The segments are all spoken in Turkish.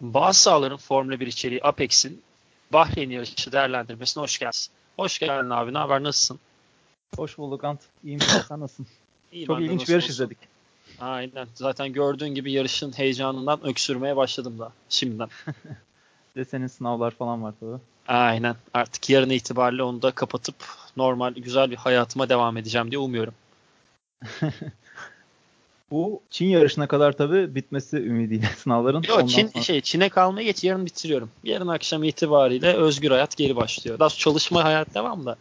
Bazı sahaların Formula 1 içeriği Apex'in Bahreyn yarışı değerlendirmesine hoş geldin. Hoş geldin abi. Ne haber? Nasılsın? Hoş bulduk Ant. İyiyim. Sen nasılsın? İyi, Çok ilginç bir yarış olsun. izledik. Aynen. Zaten gördüğün gibi yarışın heyecanından öksürmeye başladım da şimdiden. de senin sınavlar falan var tabii. Aynen. Artık yarın itibariyle onu da kapatıp normal güzel bir hayatıma devam edeceğim diye umuyorum. Bu Çin yarışına kadar tabii bitmesi ümidiyle sınavların. Yok Çin sonra... şey Çin'e kalmaya geç yarın bitiriyorum. Yarın akşam itibariyle özgür hayat geri başlıyor. Daha çalışma hayat devam da.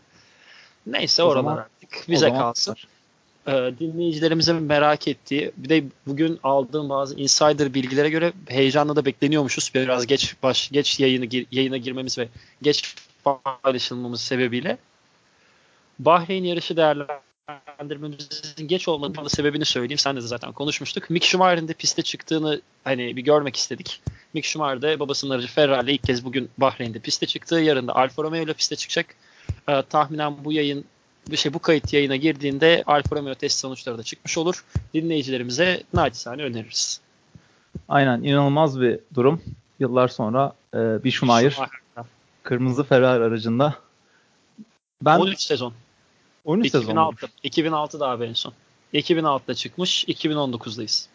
Neyse o oralar zaman, artık bize kalsın. Ee, dinleyicilerimize merak ettiği bir de bugün aldığım bazı insider bilgilere göre heyecanla da bekleniyormuşuz. Biraz geç baş geç yayını yayına girmemiz ve geç paylaşılmamız sebebiyle Bahreyn yarışı değerlendirmesi değerlendirmemizin geç olmanın sebebini söyleyeyim. Sen de zaten konuşmuştuk. Mick Schumacher'in de piste çıktığını hani bir görmek istedik. Mick Schumacher de babasının aracı Ferrari ilk kez bugün Bahreyn'de piste çıktı. Yarın da Alfa Romeo ile piste çıkacak. Ee, tahminen bu yayın bir şey bu kayıt yayına girdiğinde Alfa Romeo test sonuçları da çıkmış olur. Dinleyicilerimize naçizane öneririz. Aynen inanılmaz bir durum. Yıllar sonra e, bir Schumacher, Schumacher kırmızı Ferrari aracında ben 13 sezon. 13 2006. 2006'da abi en son. 2006'da çıkmış. 2019'dayız.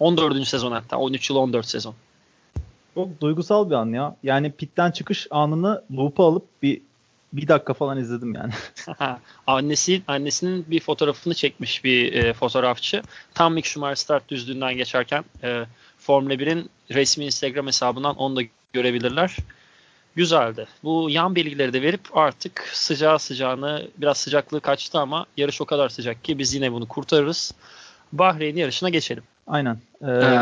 14. sezon hatta. 13 yıl 14 sezon. Çok duygusal bir an ya. Yani pitten çıkış anını loop'a alıp bir bir dakika falan izledim yani. Annesi annesinin bir fotoğrafını çekmiş bir e, fotoğrafçı. Tam Mick Schumacher start düzlüğünden geçerken e, Formula 1'in resmi Instagram hesabından onu da görebilirler güzeldi. Bu yan bilgileri de verip artık sıcağı sıcağını biraz sıcaklığı kaçtı ama yarış o kadar sıcak ki biz yine bunu kurtarırız. Bahreyn yarışına geçelim. Aynen. Ee, ee,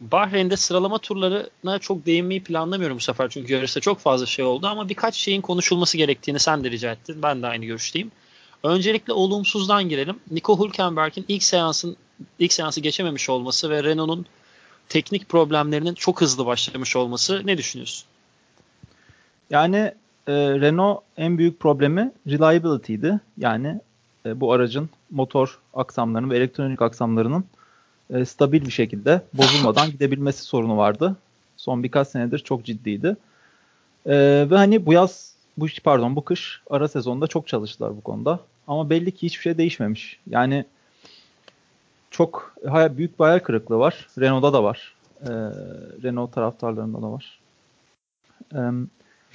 Bahreyn'de sıralama turlarına çok değinmeyi planlamıyorum bu sefer çünkü yarışta çok fazla şey oldu ama birkaç şeyin konuşulması gerektiğini sen de rica ettin. Ben de aynı görüşteyim. Öncelikle olumsuzdan girelim. Nico Hülkenberg'in ilk seansın ilk seansı geçememiş olması ve Renault'un teknik problemlerinin çok hızlı başlamış olması ne düşünüyorsun? Yani e, Renault en büyük problemi reliability'ydi. Yani e, bu aracın motor aksamlarının ve elektronik aksamlarının e, stabil bir şekilde bozulmadan gidebilmesi sorunu vardı. Son birkaç senedir çok ciddiydi. E, ve hani bu yaz, bu pardon bu kış ara sezonda çok çalıştılar bu konuda. Ama belli ki hiçbir şey değişmemiş. Yani çok büyük bir hayal kırıklığı var. Renault'da da var. E, Renault taraftarlarında da var. E,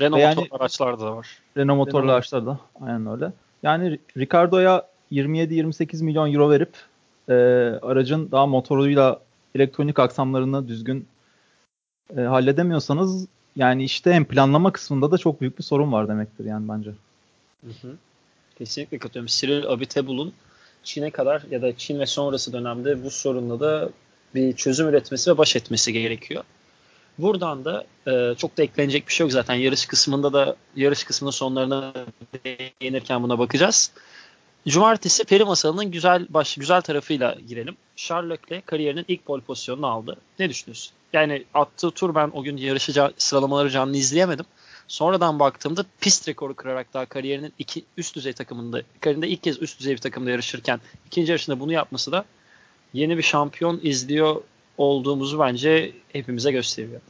Renault yani, motorlu araçlarda da var. Renault motorlu Renault. araçlarda aynen öyle. Yani Ricardo'ya 27-28 milyon euro verip e, aracın daha motoruyla elektronik aksamlarını düzgün e, halledemiyorsanız yani işte hem planlama kısmında da çok büyük bir sorun var demektir yani bence. Hı hı. Kesinlikle katılıyorum. Cyril Abiteboul'un Çin'e kadar ya da Çin ve sonrası dönemde bu sorunla da bir çözüm üretmesi ve baş etmesi gerekiyor. Buradan da e, çok da eklenecek bir şey yok zaten. Yarış kısmında da yarış kısmının sonlarına değinirken buna bakacağız. Cumartesi peri masalının güzel baş güzel tarafıyla girelim. Charles Leclerc kariyerinin ilk pole pozisyonunu aldı. Ne düşünüyorsun? Yani attığı tur ben o gün yarışı sıralamaları canlı izleyemedim. Sonradan baktığımda pist rekoru kırarak daha kariyerinin iki üst düzey takımında, kariyerinde ilk kez üst düzey bir takımda yarışırken ikinci yarışında bunu yapması da yeni bir şampiyon izliyor olduğumuzu bence hepimize gösteriyor.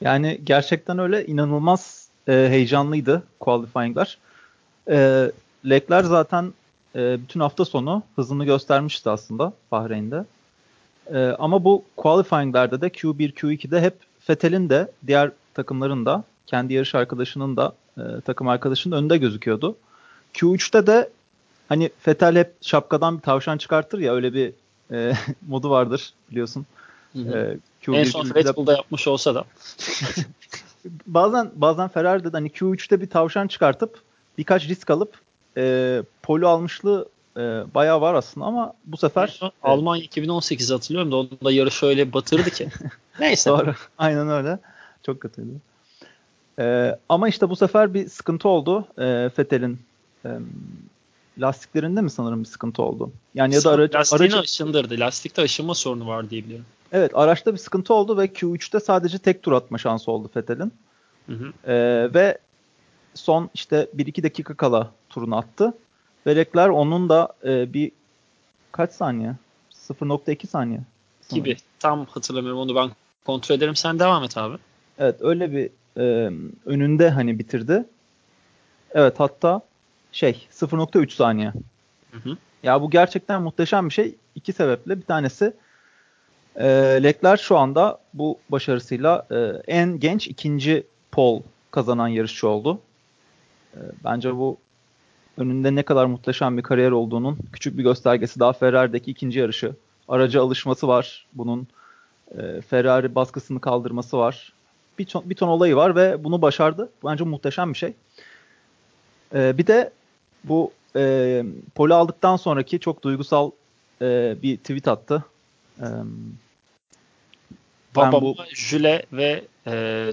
Yani gerçekten öyle inanılmaz e, heyecanlıydı qualifying'lar. E, Leclerc zaten e, bütün hafta sonu hızını göstermişti aslında Bahreyn'de. E, ama bu qualifying'lerde de Q1, Q2'de hep Vettel'in de diğer takımların da kendi yarış arkadaşının da e, takım arkadaşının önünde gözüküyordu. Q3'te de hani Vettel hep şapkadan bir tavşan çıkartır ya öyle bir e, modu vardır biliyorsun. Hı hı. Q1, en son Red Bull'da yapmış olsa da. bazen bazen Ferrari'de hani Q3'te bir tavşan çıkartıp birkaç risk alıp e, polo almışlığı e, bayağı var aslında ama bu sefer e, Almanya 2018 hatırlıyorum da onda yarış öyle batırdı ki. Neyse. Doğru. Aynen öyle. Çok kötüydü. E, ama işte bu sefer bir sıkıntı oldu. E, Fettel'in e, lastiklerinde mi sanırım bir sıkıntı oldu? Yani ya da aracı lastiğini aracı... aşındırdı. Lastikte aşınma sorunu var diye biliyorum. Evet araçta bir sıkıntı oldu ve Q3'te sadece tek tur atma şansı oldu Fettel'in. Ee, ve son işte 1-2 dakika kala turunu attı. Ve Leclerc onun da e, bir kaç saniye? 0.2 saniye. Sanırım. Gibi. Tam hatırlamıyorum onu ben Kontrol ederim sen devam et abi. Evet öyle bir e, önünde hani bitirdi. Evet hatta şey 0.3 saniye. Hı hı. Ya bu gerçekten muhteşem bir şey. İki sebeple. Bir tanesi e, Leclerc şu anda bu başarısıyla e, en genç ikinci pol kazanan yarışçı oldu. E, bence bu önünde ne kadar muhteşem bir kariyer olduğunun küçük bir göstergesi. Daha Ferrari'deki ikinci yarışı. Araca alışması var. Bunun e, Ferrari baskısını kaldırması var. Bir ton, bir ton olayı var ve bunu başardı. Bence muhteşem bir şey. E, bir de bu e, poli aldıktan sonraki çok duygusal e, bir tweet attı. E, Babama, bu... Jüle ve e,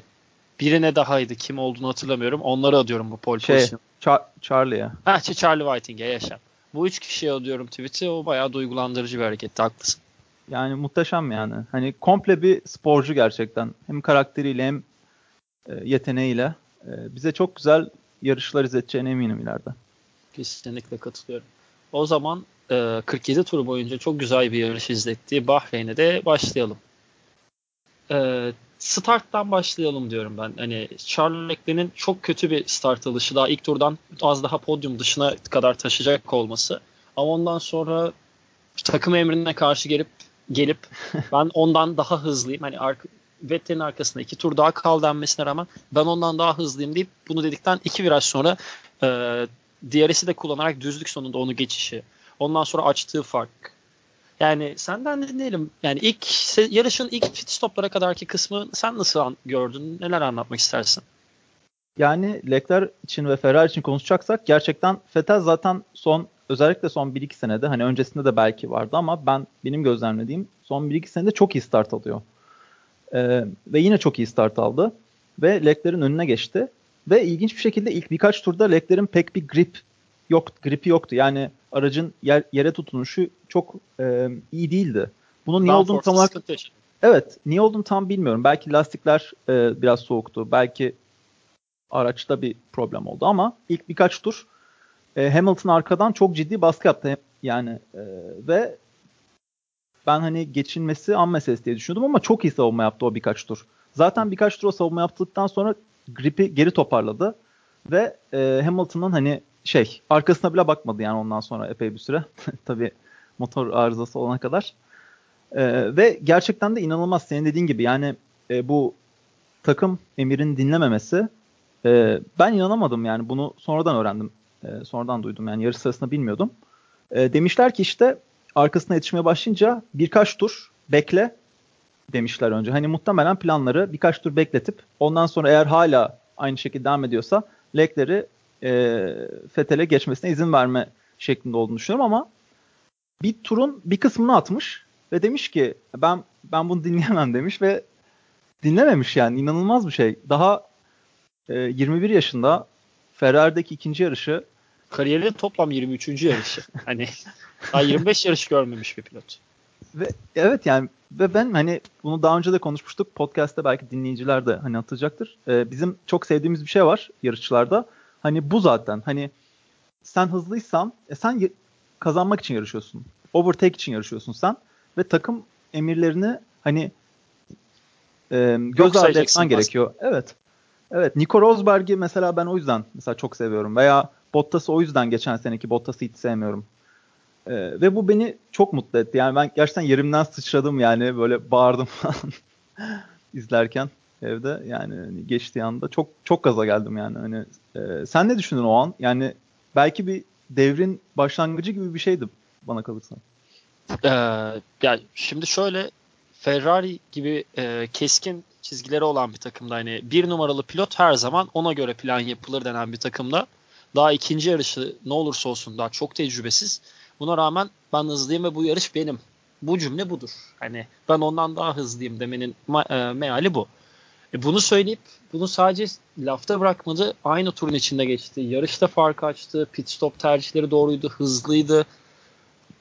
birine dahaydı. Kim olduğunu hatırlamıyorum. Onları adıyorum bu pole şey, position. Char- Charlie'ye. Ha Charlie Whiting'e yaşa. Bu üç kişiye adıyorum tweet'i. O bayağı duygulandırıcı bir hareketti. Haklısın. Yani muhteşem yani. Hani komple bir sporcu gerçekten. Hem karakteriyle hem e, yeteneğiyle. E, bize çok güzel yarışlar izleteceğine eminim ileride. Kesinlikle katılıyorum. O zaman e, 47 tur boyunca çok güzel bir yarış izlettiği Bahreyn'e de başlayalım. E, starttan başlayalım diyorum ben. Hani Charles Leclerc'in çok kötü bir start alışı daha ilk turdan az daha podyum dışına kadar taşıyacak olması. Ama ondan sonra takım emrine karşı gelip gelip ben ondan daha hızlıyım. Hani arka, Vettel'in arkasında iki tur daha kal denmesine rağmen ben ondan daha hızlıyım deyip bunu dedikten iki viraj sonra e, DRS'i de kullanarak düzlük sonunda onu geçişi. Ondan sonra açtığı fark. Yani senden dinleyelim. Yani ilk yarışın ilk pit stoplara kadarki kısmı sen nasıl an, gördün? Neler anlatmak istersin? Yani Leclerc için ve Ferrari için konuşacaksak gerçekten Vettel zaten son özellikle son 1-2 senede hani öncesinde de belki vardı ama ben benim gözlemlediğim son 1-2 senede çok iyi start alıyor. Ee, ve yine çok iyi start aldı ve Leclerc'in önüne geçti. Ve ilginç bir şekilde ilk birkaç turda Leclerc'in pek bir grip yok gripi yoktu. Yani aracın yer, yere tutunuşu çok e, iyi değildi. Bunun niye olduğunu tam olarak Evet, niye olduğunu tam bilmiyorum. Belki lastikler e, biraz soğuktu. Belki araçta bir problem oldu ama ilk birkaç tur e, Hamilton arkadan çok ciddi baskı yaptı. Yani e, ve ben hani geçilmesi an meselesi diye düşünüyordum ama çok iyi savunma yaptı o birkaç tur. Zaten birkaç tur o savunma yaptıktan sonra gripi geri toparladı ve e, Hamilton'ın hani şey arkasına bile bakmadı yani ondan sonra epey bir süre. Tabii motor arızası olana kadar. E, ve gerçekten de inanılmaz senin dediğin gibi yani e, bu takım emirin dinlememesi e, ben inanamadım yani bunu sonradan öğrendim. E, sonradan duydum yani yarış sırasında bilmiyordum. E, demişler ki işte arkasına yetişmeye başlayınca birkaç tur bekle demişler önce. Hani muhtemelen planları birkaç tur bekletip ondan sonra eğer hala aynı şekilde devam ediyorsa Leclerc'i e, Fethel'e geçmesine izin verme şeklinde olduğunu düşünüyorum ama bir turun bir kısmını atmış ve demiş ki ben ben bunu dinleyemem demiş ve dinlememiş yani inanılmaz bir şey. Daha e, 21 yaşında Ferrari'deki ikinci yarışı kariyerinde toplam 23. yarışı. hani daha 25 yarış görmemiş bir pilot. Ve evet yani ve ben hani bunu daha önce de konuşmuştuk. Podcast'te belki dinleyiciler de hani atacaktır. Ee, bizim çok sevdiğimiz bir şey var yarışçılarda. Hani bu zaten. Hani sen hızlıysan e, sen kazanmak için yarışıyorsun. Overtake için yarışıyorsun sen ve takım emirlerini hani e, göz ardı etmen gerekiyor. Evet. Evet. Nico Rosberg'i mesela ben o yüzden mesela çok seviyorum. Veya Bottas'ı o yüzden geçen seneki Bottas'ı hiç sevmiyorum. Ee, ve bu beni çok mutlu etti. Yani ben gerçekten yerimden sıçradım yani böyle bağırdım falan izlerken evde yani hani geçtiği anda çok çok gaza geldim yani hani e, sen ne düşündün o an yani belki bir devrin başlangıcı gibi bir şeydi bana kalırsa. Ee, yani şimdi şöyle Ferrari gibi e, keskin çizgileri olan bir takımda hani bir numaralı pilot her zaman ona göre plan yapılır denen bir takımda daha ikinci yarışı ne olursa olsun daha çok tecrübesiz Buna rağmen ben hızlıyım ve bu yarış benim. Bu cümle budur. Hani ben ondan daha hızlıyım demenin e, meali bu. E bunu söyleyip bunu sadece lafta bırakmadı. Aynı turun içinde geçti. Yarışta fark açtı. Pit stop tercihleri doğruydu. Hızlıydı.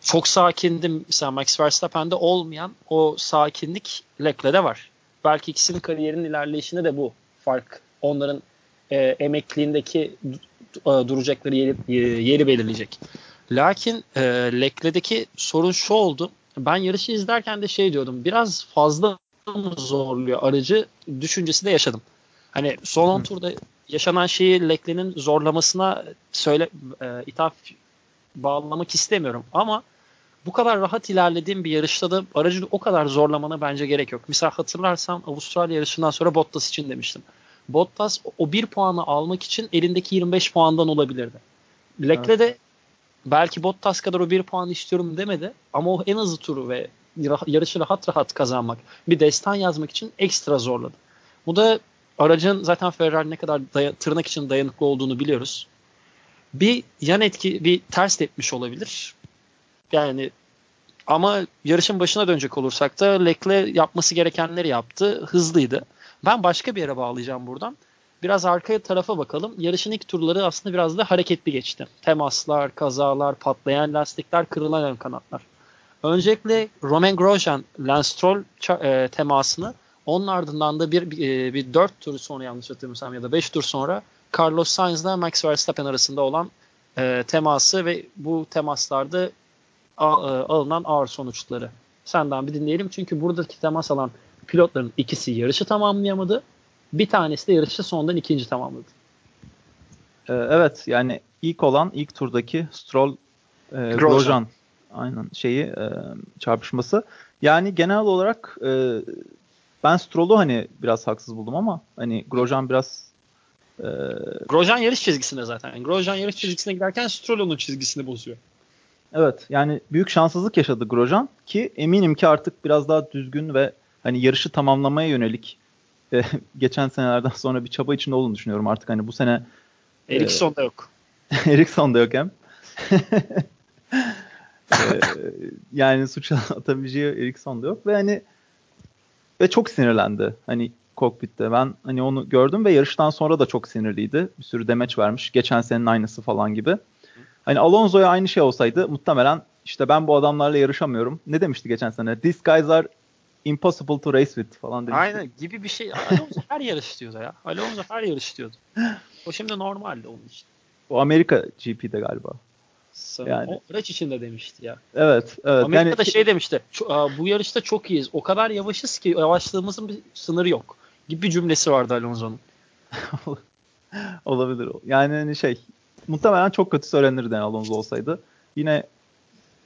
Çok sakindi. Mesela Max Verstappen'de olmayan o sakinlik Leclerc'de var. Belki ikisinin kariyerinin ilerleyişinde de bu fark. Onların e, emekliğindeki e, duracakları yeri, yeri belirleyecek. Lakin e, Leclerc'deki sorun şu oldu. Ben yarışı izlerken de şey diyordum. Biraz fazla zorluyor aracı düşüncesi de yaşadım. Hani son 10 turda yaşanan şeyi Leclerc'in zorlamasına söyle e, ithaf bağlamak istemiyorum ama bu kadar rahat ilerlediğim bir yarışta da aracı o kadar zorlamana bence gerek yok. Misal hatırlarsan Avustralya yarışından sonra Bottas için demiştim. Bottas o bir puanı almak için elindeki 25 puandan olabilirdi. Leclerc evet. de belki Bottas kadar o bir puan istiyorum demedi ama o en hızlı turu ve yarışı rahat rahat kazanmak, bir destan yazmak için ekstra zorladı. Bu da aracın zaten Ferrari ne kadar daya, tırnak için dayanıklı olduğunu biliyoruz. Bir yan etki, bir ters etmiş olabilir. Yani ama yarışın başına dönecek olursak da Leclerc yapması gerekenleri yaptı. Hızlıydı. Ben başka bir yere bağlayacağım buradan. Biraz arka tarafa bakalım. Yarışın ilk turları aslında biraz da hareketli geçti. Temaslar, kazalar, patlayan lastikler, kırılan ön kanatlar. Öncelikle Romain Grosjean, Lance Stroll e, temasını onun ardından da bir, bir, e, bir 4 tur sonra yanlış hatırlamıyorsam ya da 5 tur sonra Carlos Sainz ile Max Verstappen arasında olan e, teması ve bu temaslarda a, e, alınan ağır sonuçları. Senden bir dinleyelim. Çünkü buradaki temas alan pilotların ikisi yarışı tamamlayamadı. Bir tanesi de yarışı sondan ikinci tamamladı. Ee, evet yani ilk olan ilk turdaki Stroll e, Grosjean. Grosjean aynen şeyi e, çarpışması. Yani genel olarak e, ben Stroll'u hani biraz haksız buldum ama hani Grosjean biraz e... Grosjean yarış çizgisinde zaten. Grosjean yarış çizgisine giderken Stroll onun çizgisini bozuyor. Evet yani büyük şanssızlık yaşadı Grosjean ki eminim ki artık biraz daha düzgün ve hani yarışı tamamlamaya yönelik e, geçen senelerden sonra bir çaba içinde olduğunu düşünüyorum artık hani bu sene e, yok. Ericsson'da yok hem. e, yani suç atabileceği Ericsson'da yok ve hani ve çok sinirlendi. Hani kokpitte. Ben hani onu gördüm ve yarıştan sonra da çok sinirliydi. Bir sürü demeç vermiş. Geçen senenin aynısı falan gibi. Hani Alonso'ya aynı şey olsaydı muhtemelen işte ben bu adamlarla yarışamıyorum. Ne demişti geçen sene? These guys are impossible to race with falan demişti. Aynen gibi bir şey. Alonso her yarış diyordu ya. Alonso her yarış diyordu. O şimdi normaldi onun için. O Amerika GP'de galiba. Sanırım. Yani. O araç içinde demişti ya. Evet. evet. Amerika'da yani... şey demişti. Bu yarışta çok iyiyiz. O kadar yavaşız ki yavaşlığımızın bir sınırı yok. Gibi bir cümlesi vardı Alonso'nun. Olabilir. Yani hani şey muhtemelen çok kötü söylenirdi yani Alonso olsaydı. Yine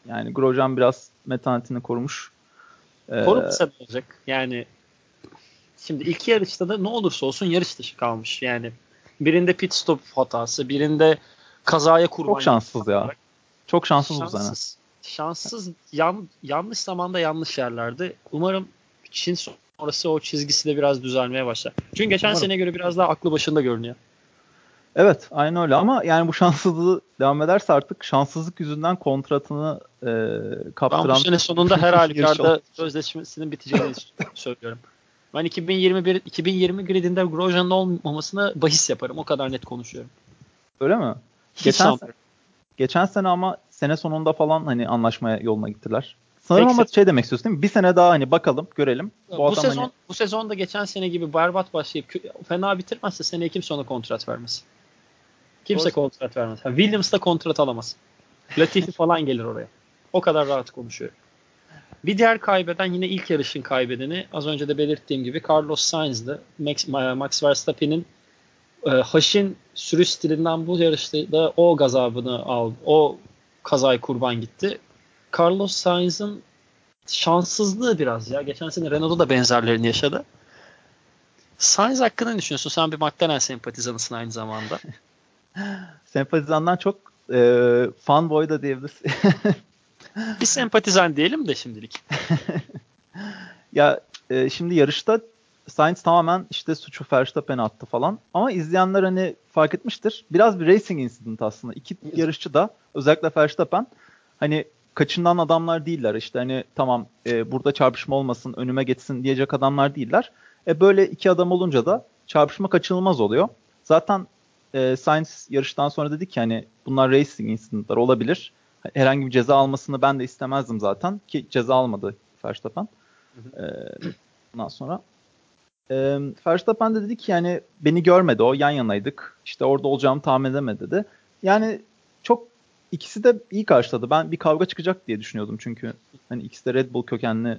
yani Grosjean biraz metanetini korumuş. Ee, Korumasa ne olacak? Yani şimdi iki yarışta da ne olursa olsun yarış dışı kalmış. Yani birinde pit stop hatası, birinde kazaya kurban. Çok şanssız ya. Çok şanssız, bu sene. Şanssız. Yan, yanlış zamanda yanlış yerlerde. Umarım Çin sonrası o çizgisi de biraz düzelmeye başlar. Çünkü geçen Umarım. sene göre biraz daha aklı başında görünüyor. Evet aynen öyle ama yani bu şanssızlığı devam ederse artık şanssızlık yüzünden kontratını e, kaptıran... Ben bu sene sonunda her halükarda sözleşmesinin biteceğini söylüyorum. Ben 2021 2020 gridinde Grosjean'ın olmamasına bahis yaparım. O kadar net konuşuyorum. Öyle mi? Hiç geçen, sene, geçen sene ama sene sonunda falan hani anlaşmaya yoluna gittiler. Sanırım ama şey demek istiyorsun değil mi? Bir sene daha hani bakalım, görelim. Bu, bu sezon hani... bu sezon da geçen sene gibi berbat başlayıp fena bitirmezse seneye kimse ona kontrat vermez. Kimse Doğru. kontrat vermez. Yani Williams da kontrat alamaz. Latifi falan gelir oraya. O kadar rahat konuşuyor. Bir diğer kaybeden yine ilk yarışın kaybedeni az önce de belirttiğim gibi Carlos Sainz'dı. Max, Max Verstappen'in e, Haş'in sürüş stilinden bu yarışta da o gazabını aldı. O kazayı kurban gitti. Carlos Sainz'ın şanssızlığı biraz ya. Geçen sene Renault'da da benzerlerini yaşadı. Sainz hakkında ne düşünüyorsun? Sen bir McLaren sempatizanısın aynı zamanda. Sempatizandan çok e, fanboy da diyebiliriz. bir sempatizan diyelim de şimdilik. ya e, şimdi yarışta Sainz tamamen işte suçu Verstappen'e attı falan. Ama izleyenler hani fark etmiştir. Biraz bir racing incident aslında. İki yarışçı da özellikle Verstappen hani kaçınan adamlar değiller. İşte hani tamam e, burada çarpışma olmasın önüme geçsin diyecek adamlar değiller. E böyle iki adam olunca da çarpışma kaçınılmaz oluyor. Zaten e, Sainz yarıştan sonra dedi ki hani bunlar racing incidentlar olabilir. Herhangi bir ceza almasını ben de istemezdim zaten ki ceza almadı Verstappen. Hı hı. E, bundan sonra e, Verstappen de dedi ki yani beni görmedi o yan yanaydık. İşte orada olacağımı tahmin edemedi dedi. Yani çok ikisi de iyi karşıladı. Ben bir kavga çıkacak diye düşünüyordum çünkü hani ikisi de Red Bull kökenli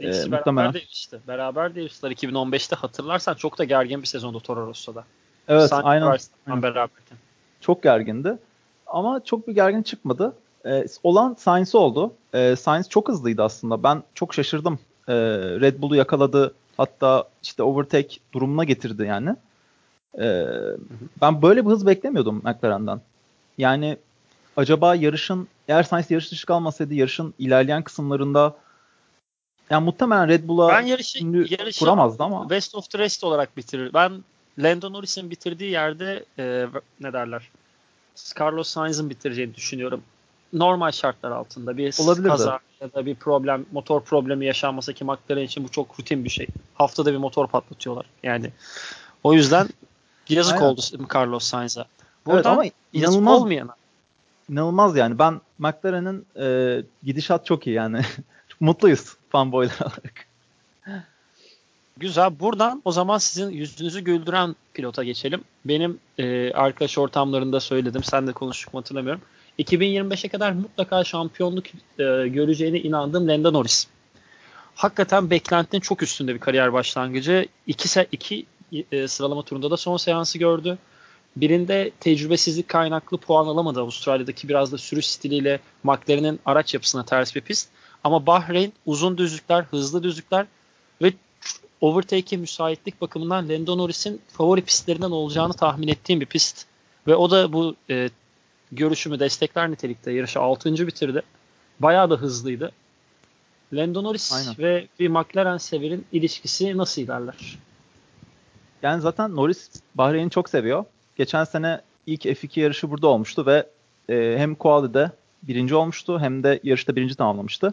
İkisi ee, beraber muhtemelen. de yarıştı. Beraber de yarıştılar 2015'te hatırlarsan çok da gergin bir sezondu Toro Rosso'da. Evet Sainz aynen. aynen. Beraberken. Çok gergindi. Ama çok bir gergin çıkmadı. Ee, olan Sainz oldu. Ee, Sainz çok hızlıydı aslında. Ben çok şaşırdım. Ee, Red Bull'u yakaladı. Hatta işte overtake durumuna getirdi yani. Ee, ben böyle bir hız beklemiyordum McLaren'dan. Yani acaba yarışın eğer Sainz yarış dışı kalmasaydı yarışın ilerleyen kısımlarında yani muhtemelen Red Bull'a ben yarışı, yarışı kuramazdı ama. Best of the rest olarak bitirir. Ben Lando Norris'in bitirdiği yerde e, ne derler? Carlos Sainz'ın bitireceğini düşünüyorum. Normal şartlar altında bir Olabilir kaza de. ya da bir problem, motor problemi yaşanması ki McLaren için bu çok rutin bir şey. Haftada bir motor patlatıyorlar. Yani o yüzden yazık Aynen. oldu Carlos Sainz'a. Buradan evet, ama inanılmaz olmayana. İnanılmaz yani. Ben McLaren'ın e, gidişat çok iyi yani. çok mutluyuz fanboylar olarak. Güzel. Buradan o zaman sizin yüzünüzü güldüren pilota geçelim. Benim e, arkadaş ortamlarında söyledim. Sen de konuştuk mu hatırlamıyorum. 2025'e kadar mutlaka şampiyonluk e, göreceğine inandığım Lando Norris. Hakikaten beklentinin çok üstünde bir kariyer başlangıcı. İki, iki e, sıralama turunda da son seansı gördü. Birinde tecrübesizlik kaynaklı puan alamadı Avustralya'daki biraz da sürüş stiliyle McLaren'in araç yapısına ters bir pist. Ama Bahreyn uzun düzlükler, hızlı düzlükler ve overtake'e müsaitlik bakımından Lando Norris'in favori pistlerinden olacağını tahmin ettiğim bir pist. Ve o da bu e, görüşümü destekler nitelikte. Yarışı 6. bitirdi. Bayağı da hızlıydı. Lando Norris Aynen. ve bir McLaren severin ilişkisi nasıl ilerler? Yani zaten Norris Bahreyn'i çok seviyor. Geçen sene ilk F2 yarışı burada olmuştu ve e, hem Quali'de birinci olmuştu hem de yarışta birinci tamamlamıştı.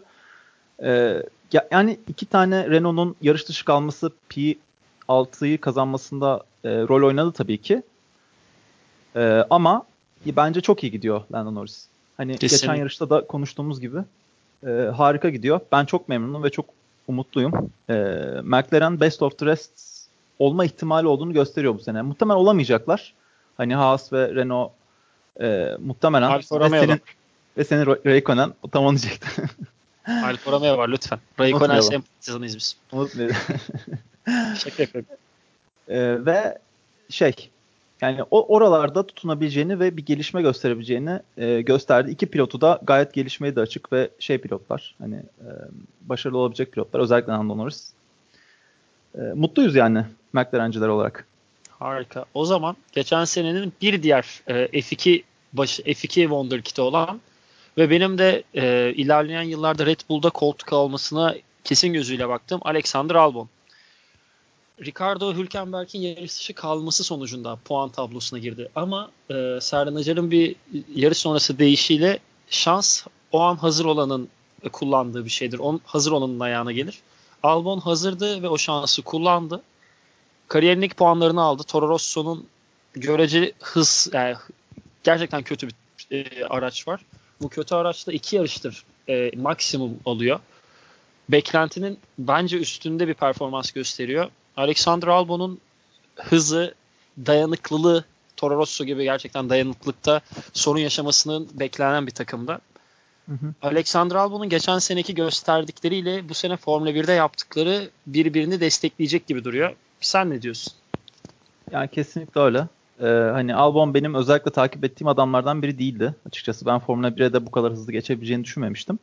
E, yani iki tane Renault'un yarış dışı kalması P6'yı kazanmasında e, rol oynadı tabii ki. E, ama bence çok iyi gidiyor Lando Norris. Hani Kesinlikle. geçen yarışta da konuştuğumuz gibi e, harika gidiyor. Ben çok memnunum ve çok umutluyum. E, McLaren Best of the Rest olma ihtimali olduğunu gösteriyor bu sene. Muhtemelen olamayacaklar. Hani Haas ve Renault e, muhtemelen Alfa ve senin, ve senin Raikkonen tam onu diyecektim. Alfa Romeo var lütfen. Raikkonen sempatizanıyız biz. Unutmayalım. Şaka yapıyorum. Ee, ve şey yani o oralarda tutunabileceğini ve bir gelişme gösterebileceğini e, gösterdi. İki pilotu da gayet gelişmeye de açık ve şey pilotlar. Hani e, başarılı olabilecek pilotlar. Özellikle Lando Norris. E, mutluyuz yani McLaren'ciler olarak. Harika. O zaman geçen senenin bir diğer e, F2 baş, F2 Wonder Kit'i olan ve benim de e, ilerleyen yıllarda Red Bull'da koltuk almasına kesin gözüyle baktım. Alexander Albon. Ricardo Hülkenberg'in yarış dışı kalması sonucunda puan tablosuna girdi. Ama e, Serdan Acar'ın bir yarış sonrası deyişiyle şans o an hazır olanın kullandığı bir şeydir. On, hazır olanın ayağına gelir. Albon hazırdı ve o şansı kullandı. Kariyerindeki puanlarını aldı. Toro Rosso'nun görece hız yani gerçekten kötü bir e, araç var. Bu kötü araçta iki yarıştır e, maksimum alıyor. Beklentinin bence üstünde bir performans gösteriyor. Alexander Albon'un hızı, dayanıklılığı Toro Rosso gibi gerçekten dayanıklılıkta sorun yaşamasının beklenen bir takımda. Hı hı. Alexander Albon'un geçen seneki gösterdikleriyle bu sene Formula 1'de yaptıkları birbirini destekleyecek gibi duruyor. Sen ne diyorsun? Yani kesinlikle öyle. Ee, hani Albon benim özellikle takip ettiğim adamlardan biri değildi. Açıkçası ben Formula 1'e de bu kadar hızlı geçebileceğini düşünmemiştim.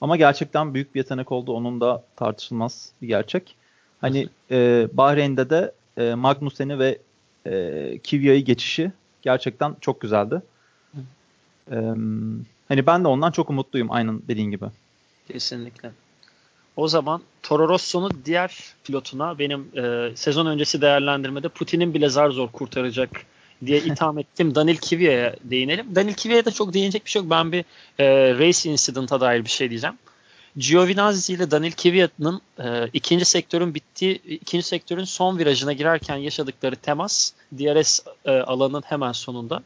Ama gerçekten büyük bir yetenek oldu. Onun da tartışılmaz bir gerçek. Hani e, Bahreyn'de de e, Magnussen'i ve e, Kvyat'ı geçişi gerçekten çok güzeldi. E, hani ben de ondan çok umutluyum aynen dediğin gibi. Kesinlikle. O zaman Toro Rosso'nun diğer pilotuna benim e, sezon öncesi değerlendirmede Putin'in bile zar zor kurtaracak diye itham ettim. Daniel Kvyat'a değinelim. Daniel Kvyat'a çok değinecek bir şey yok. Ben bir e, race incident'a dair bir şey diyeceğim. Giovinazzi ile Daniel Kvyat'ın e, ikinci sektörün bittiği, ikinci sektörün son virajına girerken yaşadıkları temas DRS e, alanının hemen sonunda.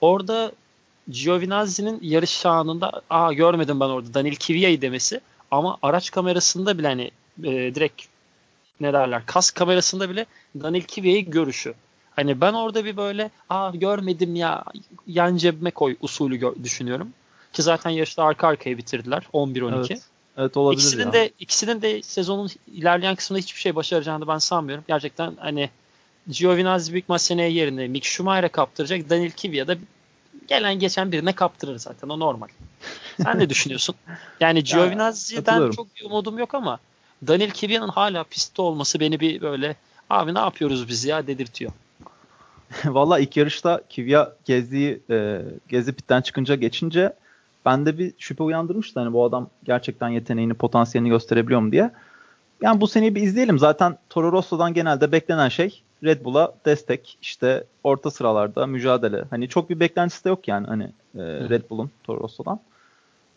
Orada Giovinazzi'nin yarış anında aa görmedim ben orada Daniel Kvyat'ı demesi ama araç kamerasında bile hani e, direkt ne derler kas kamerasında bile Daniel Kvyat'ı görüşü. Hani ben orada bir böyle aa görmedim ya yan cebime koy usulü gör, düşünüyorum. Ki zaten yarışta arka arkaya bitirdiler 11-12. Evet. Evet olabilir ikisinin ya. de ikisinin de sezonun ilerleyen kısmında hiçbir şey başaracağını ben sanmıyorum. Gerçekten hani Giovinazzi büyük seneye yerine Mick Schumacher'e kaptıracak. Daniel Kvyat da gelen geçen birine kaptırır zaten. O normal. Sen ne düşünüyorsun? Yani Giovinazzi'den katılıyorum. çok bir umudum yok ama Daniel Kvyat'ın hala pistte olması beni bir böyle abi ne yapıyoruz biz ya dedirtiyor. Valla ilk yarışta Kivya gezdiği e, gezi pitten çıkınca geçince bende bir şüphe uyandırmıştı. Hani bu adam gerçekten yeteneğini, potansiyelini gösterebiliyor mu diye. Yani bu seneyi bir izleyelim. Zaten Toro Rosso'dan genelde beklenen şey Red Bull'a destek, işte orta sıralarda mücadele. Hani çok bir beklentisi de yok yani hani e, Red Bull'un Toro Rosso'dan.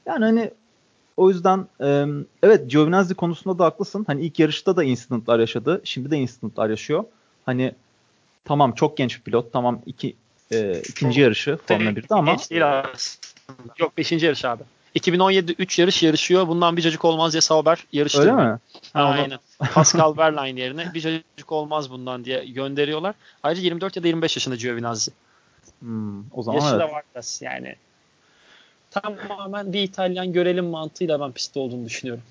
Yani hani o yüzden e, evet Giovinazzi konusunda da haklısın. Hani ilk yarışta da incidentlar yaşadı. Şimdi de incidentlar yaşıyor. Hani tamam çok genç bir pilot. Tamam iki e, ikinci yarışı Formula 1'de ama Geç değil aslında. Yok 5. yarış abi. 2017 3 yarış yarışıyor. Bundan bir cacık olmaz diye Sauber yarıştırıyor. öyle mi? Ha, Aynen. Pascal Wehrlein yerine bir cacık olmaz bundan diye gönderiyorlar. Ayrıca 24 ya da 25 yaşında Giovinazzi. Hmm, o zaman Yaşı evet. da var biraz yani. Tamamen bir İtalyan görelim mantığıyla ben pistte olduğunu düşünüyorum.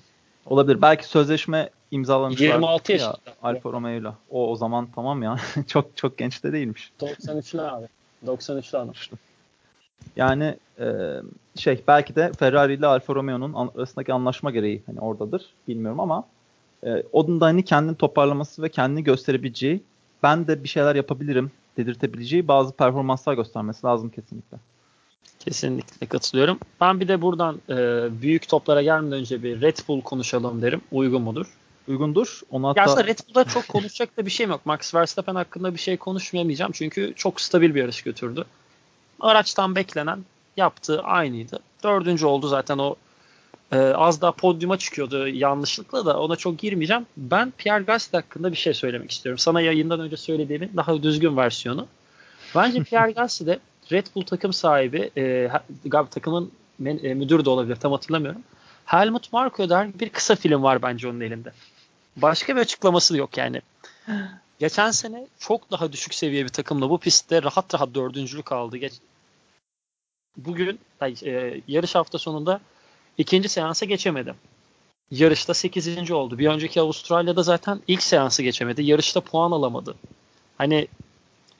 Olabilir. Belki sözleşme imzalamışlar. 26 ya yaşında. Alfa Romeo'yla. O o zaman tamam ya. çok çok genç de değilmiş. 93'lü abi. 93'lü adam. Yani e, şey belki de Ferrari ile Alfa Romeo'nun arasındaki anlaşma gereği hani oradadır. Bilmiyorum ama e, onun da hani kendini toparlaması ve kendini gösterebileceği ben de bir şeyler yapabilirim dedirtebileceği bazı performanslar göstermesi lazım kesinlikle. Kesinlikle katılıyorum. Ben bir de buradan e, büyük toplara gelmeden önce bir Red Bull konuşalım derim. Uygun mudur? Uygundur. Onu Ya hatta aslında Red Bull'da çok konuşacak da bir şeyim yok. Max Verstappen hakkında bir şey konuşmayamayacağım. Çünkü çok stabil bir yarış götürdü. Araçtan beklenen yaptığı aynıydı. Dördüncü oldu zaten o e, az daha podyuma çıkıyordu yanlışlıkla da ona çok girmeyeceğim. Ben Pierre Gasly hakkında bir şey söylemek istiyorum. Sana yayından önce söylediğimin daha düzgün versiyonu. Bence Pierre Gasly de Red Bull takım sahibi e, takımın men, e, müdürü de olabilir tam hatırlamıyorum. Helmut Marko der bir kısa film var bence onun elinde. Başka bir açıklaması yok yani. Geçen sene çok daha düşük seviye bir takımla bu pistte rahat rahat dördüncülük aldı. Geç... Bugün e, yarış hafta sonunda ikinci seansa geçemedi. Yarışta 8. oldu. Bir önceki Avustralya'da zaten ilk seansı geçemedi. Yarışta puan alamadı. Hani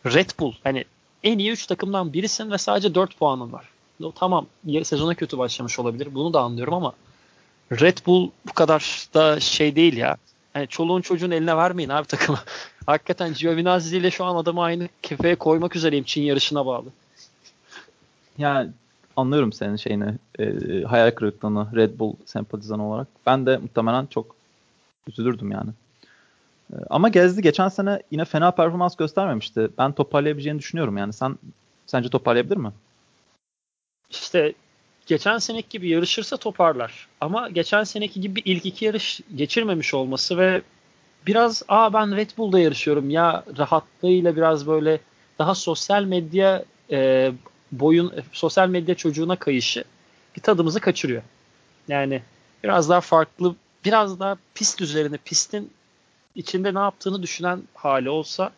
Red Bull hani en iyi 3 takımdan birisin ve sadece 4 puanın var. O, tamam sezona kötü başlamış olabilir. Bunu da anlıyorum ama Red Bull bu kadar da şey değil ya. Hani çoluğun çocuğun eline vermeyin abi takımı. Hakikaten Giovinazzi ile şu an adamı aynı kefeye koymak üzereyim Çin yarışına bağlı. Yani anlıyorum senin şeyini e, hayal kırıklığını Red Bull sempatizan olarak. Ben de muhtemelen çok üzülürdüm yani. E, ama Gezdi geçen sene yine fena performans göstermemişti. Ben toparlayabileceğini düşünüyorum yani. Sen sence toparlayabilir mi? İşte geçen seneki gibi yarışırsa toparlar. Ama geçen seneki gibi ilk iki yarış geçirmemiş olması ve biraz aa ben Red Bull'da yarışıyorum ya rahatlığıyla biraz böyle daha sosyal medya e, boyun e, sosyal medya çocuğuna kayışı bir tadımızı kaçırıyor. Yani biraz daha farklı biraz daha pist üzerine pistin içinde ne yaptığını düşünen hali olsa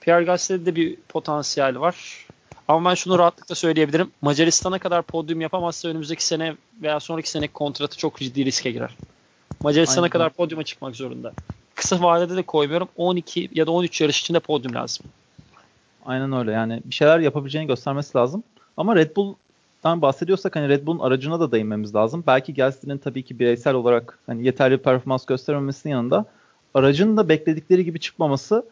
Pierre Gasly'de de bir potansiyel var. Ama ben şunu rahatlıkla söyleyebilirim. Macaristan'a kadar podyum yapamazsa önümüzdeki sene veya sonraki sene kontratı çok ciddi riske girer. Macaristan'a kadar podyuma çıkmak zorunda. Kısa vadede de koymuyorum. 12 ya da 13 yarış içinde podyum lazım. Aynen öyle. Yani bir şeyler yapabileceğini göstermesi lazım. Ama Red Bull'dan bahsediyorsak hani Red Bull'un aracına da değinmemiz lazım. Belki Gasly'nin tabii ki bireysel olarak hani yeterli bir performans göstermemesinin yanında aracın da bekledikleri gibi çıkmaması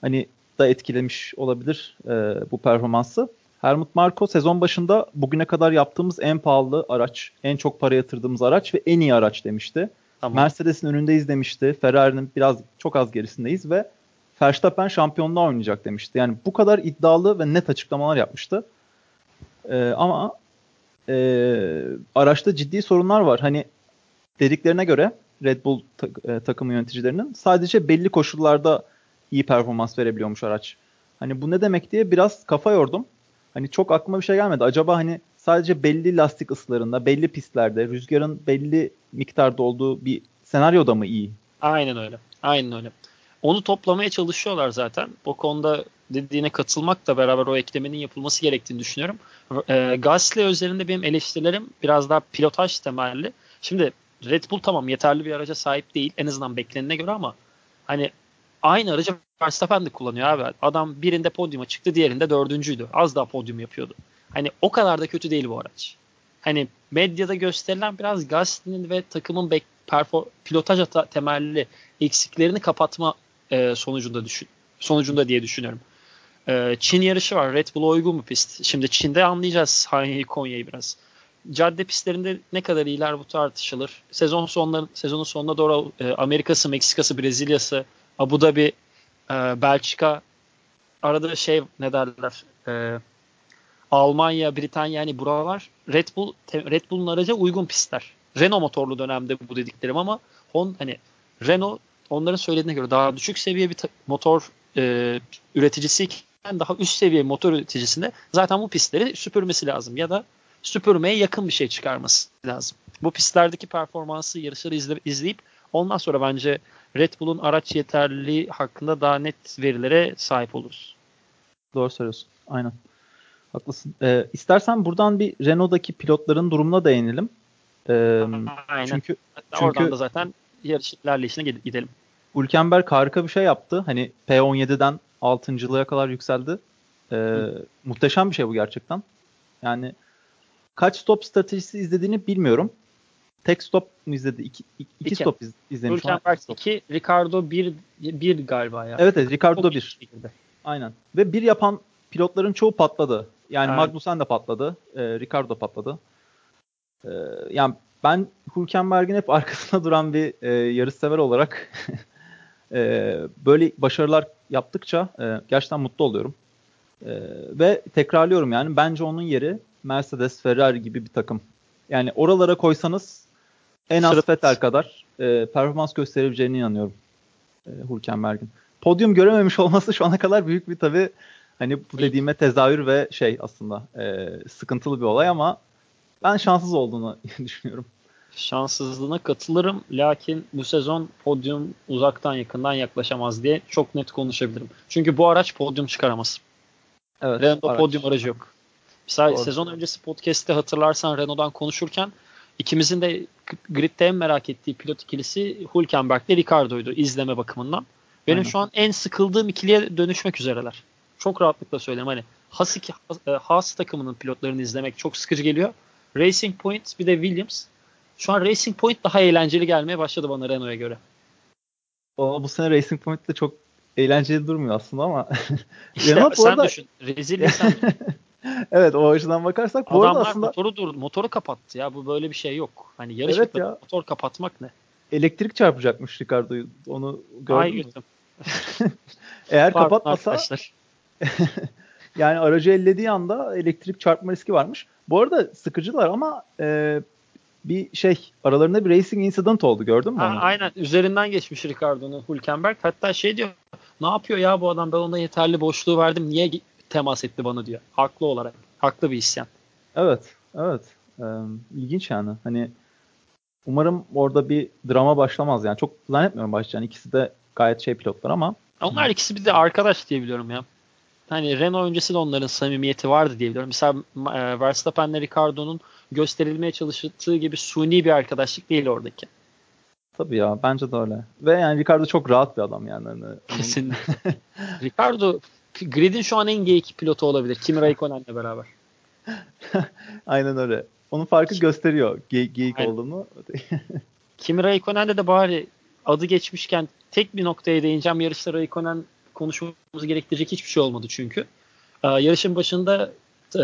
hani da etkilemiş olabilir e, bu performansı. Helmut Marko sezon başında bugüne kadar yaptığımız en pahalı araç, en çok para yatırdığımız araç ve en iyi araç demişti. Tamam. Mercedes'in önündeyiz demişti. Ferrari'nin biraz çok az gerisindeyiz ve Verstappen şampiyonluğa oynayacak demişti. Yani bu kadar iddialı ve net açıklamalar yapmıştı. Ee, ama e, araçta ciddi sorunlar var. Hani dediklerine göre Red Bull ta- e, takım yöneticilerinin sadece belli koşullarda iyi performans verebiliyormuş araç. Hani bu ne demek diye biraz kafa yordum. Hani çok aklıma bir şey gelmedi. Acaba hani sadece belli lastik ısılarında, belli pistlerde, rüzgarın belli miktarda olduğu bir senaryoda mı iyi? Aynen öyle. Aynen öyle. Onu toplamaya çalışıyorlar zaten. O konuda dediğine katılmakla beraber o eklemenin yapılması gerektiğini düşünüyorum. E, Gasly üzerinde benim eleştirilerim biraz daha pilotaj temelli. Şimdi Red Bull tamam yeterli bir araca sahip değil en azından beklenene göre ama hani aynı aracı Verstappen de kullanıyor abi. Adam birinde podyuma çıktı diğerinde dördüncüydü. Az daha podyum yapıyordu. Hani o kadar da kötü değil bu araç. Hani medyada gösterilen biraz Gasly'nin ve takımın bek perfor pilotaj hata temelli eksiklerini kapatma e, sonucunda düşün sonucunda diye düşünüyorum. E, Çin yarışı var. Red Bull'a uygun bir pist. Şimdi Çin'de anlayacağız Hanya'yı Konya'yı biraz. Cadde pistlerinde ne kadar iyiler bu tartışılır. Sezon sonları sezonun sonuna doğru e, Amerika'sı, Meksika'sı, Brezilya'sı, Abu Dhabi, e, Belçika arada şey ne derler e, Almanya, Britanya yani buralar Red Bull Red Bull'un araca uygun pistler. Renault motorlu dönemde bu dediklerim ama Honda hani Renault onların söylediğine göre daha düşük seviye bir motor e, üreticisiyken daha üst seviye motor üreticisinde zaten bu pistleri süpürmesi lazım ya da süpürmeye yakın bir şey çıkarması lazım. Bu pistlerdeki performansı yarışları izle, izleyip ondan sonra bence Red Bull'un araç yeterliliği hakkında daha net verilere sahip oluruz. Doğru söylüyorsun. Aynen. Haklısın. Ee, istersen buradan bir Renault'daki pilotların durumuna değinelim. Ee, Aynen. Çünkü, çünkü oradan da zaten yarış ilerleyişine gidelim. Hülkenberg harika bir şey yaptı. Hani P17'den 6.lığa kadar yükseldi. Ee, muhteşem bir şey bu gerçekten. Yani kaç stop stratejisi izlediğini bilmiyorum. Tek stop mu izledi? İki, iki, iki stop iz, izlemiş. Hülkenberg 2, Ricardo 1 1 galiba ya. Evet evet Ricardo 1. Aynen. Ve bir yapan pilotların çoğu patladı. Yani evet. Magnussen de patladı. E, Ricardo patladı. E, yani ben Hülkenberg'in hep arkasında duran bir e, yarışsever olarak e, böyle başarılar yaptıkça e, gerçekten mutlu oluyorum. E, ve tekrarlıyorum yani bence onun yeri Mercedes, Ferrari gibi bir takım. Yani oralara koysanız en az Vettel kadar e, performans gösterebileceğine inanıyorum e, Hülkenberg'in. Podyum görememiş olması şu ana kadar büyük bir tabii hani bu dediğime tezahür ve şey aslında e, sıkıntılı bir olay ama ben şanssız olduğunu düşünüyorum. Şanssızlığına katılırım. Lakin bu sezon podyum uzaktan yakından yaklaşamaz diye çok net konuşabilirim. Çünkü bu araç podyum çıkaramaz. Evet, Renault podyum aracı yok. Mesela Doğru. sezon öncesi podcast'te hatırlarsan Renault'dan konuşurken ikimizin de gridde en merak ettiği pilot ikilisi Hülkenberg ile Ricardo'ydu izleme bakımından. Benim Aynen. şu an en sıkıldığım ikiliye dönüşmek üzereler. Çok rahatlıkla söyleyeyim. Hani Haas, e, Haas takımının pilotlarını izlemek çok sıkıcı geliyor. Racing Point bir de Williams. Şu an Racing Point daha eğlenceli gelmeye başladı bana Renault'a göre. O, bu sene Racing Point de çok eğlenceli durmuyor aslında ama. Renault sen arada... düşün. Rezil sen evet o açıdan bakarsak bu Adamlar aslında... motoru dur, motoru kapattı ya. Bu böyle bir şey yok. Hani yarış evet ya. motor kapatmak ne? Elektrik çarpacakmış Ricardo'yu. Onu gördüm. mü? Eğer Pardon kapatmasa yani aracı ellediği anda elektrik çarpma riski varmış. Bu arada sıkıcılar ama e, bir şey aralarında bir racing incident oldu gördün mü? Ha, aynen üzerinden geçmiş Ricardo'nun Hülkenberg. Hatta şey diyor ne yapıyor ya bu adam ben ona yeterli boşluğu verdim niye temas etti bana diyor. Haklı olarak. Haklı bir isyan. Evet. Evet. Ee, ilginç yani. Hani umarım orada bir drama başlamaz yani. Çok zannetmiyorum başlayacağını. İkisi de gayet şey pilotlar ama. Onlar ikisi bir de arkadaş diye biliyorum ya. Hani Renault öncesi de onların samimiyeti vardı diye biliyorum. Mesela e, Verstappen ile Ricardo'nun gösterilmeye çalıştığı gibi suni bir arkadaşlık değil oradaki. Tabii ya bence de öyle. Ve yani Ricardo çok rahat bir adam yani. Hani Kesinlikle. Ricardo Grid'in şu an en geyik pilotu olabilir. Kimi Raikkonen'le beraber. Aynen öyle. Onun farkı gösteriyor ge- geyik Aynen. olduğunu. Kimi Raikkonen'de de bari adı geçmişken tek bir noktaya değineceğim. Yarışta Raikkonen konuşmamız gerektirecek hiçbir şey olmadı çünkü. Ee, yarışın başında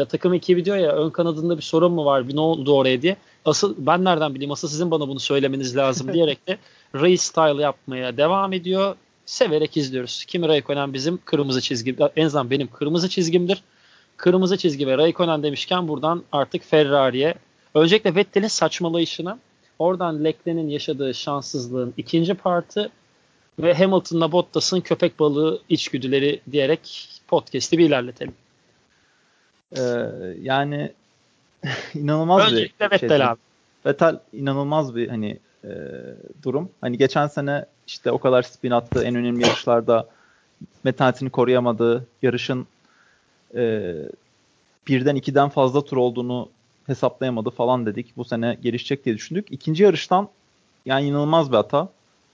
takım ekibi diyor ya ön kanadında bir sorun mu var bir ne oldu oraya diye. Asıl ben nereden bileyim asıl sizin bana bunu söylemeniz lazım diyerek de race style yapmaya devam ediyor. Severek izliyoruz. Kimi Raikkonen bizim kırmızı çizgi en azından benim kırmızı çizgimdir. Kırmızı çizgi ve Raikkonen demişken buradan artık Ferrari'ye öncelikle Vettel'in saçmalayışına oradan Leclerc'in yaşadığı şanssızlığın ikinci partı ve Hamilton'la Bottas'ın köpek balığı içgüdüleri diyerek podcast'i bir ilerletelim. Ee, yani inanılmaz Öncelikle bir şey. Vettel abi. Vettel inanılmaz bir hani e, durum. Hani geçen sene işte o kadar spin attı en önemli yarışlarda metanetini koruyamadı. Yarışın e, birden ikiden fazla tur olduğunu hesaplayamadı falan dedik. Bu sene gelişecek diye düşündük. İkinci yarıştan yani inanılmaz bir hata.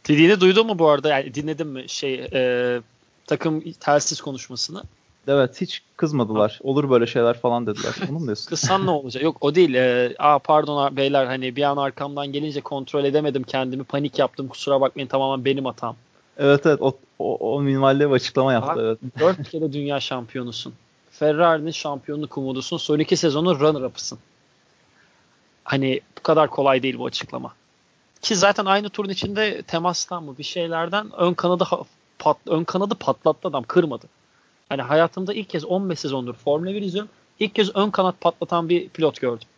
Dediğini duydun mu bu arada? Yani dinledin mi şey e, takım telsiz konuşmasını? Evet hiç kızmadılar. Olur böyle şeyler falan dediler. Onu mu diyorsun? Kızsan ne olacak? Yok o değil. Ee, aa pardon beyler hani bir an arkamdan gelince kontrol edemedim kendimi. Panik yaptım. Kusura bakmayın tamamen benim hatam. Evet evet o, o, o minvalli bir açıklama yaptı. Abi, evet. Dört kere dünya şampiyonusun. Ferrari'nin şampiyonluk umudusun. Son iki sezonun runner-up'ısın. Hani bu kadar kolay değil bu açıklama. Ki zaten aynı turun içinde temastan mı bir şeylerden ön kanadı pat, ön kanadı patlattı adam kırmadı. Hani hayatımda ilk kez 15 sezondur Formula 1 izliyorum. İlk kez ön kanat patlatan bir pilot gördüm.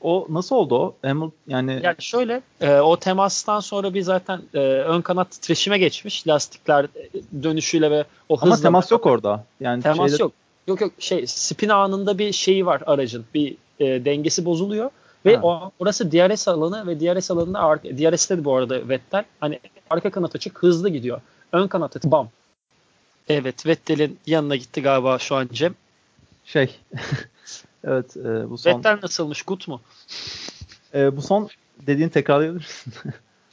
O nasıl oldu o? Hamilton yani yani şöyle e, o temastan sonra bir zaten e, ön kanat titreşime geçmiş lastikler dönüşüyle ve o hızla. Ama temas yok orada. Yani temas şeyde... yok. Yok yok şey spin anında bir şeyi var aracın. Bir e, dengesi bozuluyor ve ha. o, orası DRS alanı ve DRS alanında DRS'te de bu arada Vettel hani arka kanat açık hızlı gidiyor. Ön kanat açık bam Evet Vettel'in yanına gitti galiba şu an Cem. Şey evet e, bu son. Vettel nasılmış? Gut mu? E, bu son dediğini tekrarlayabilir misin?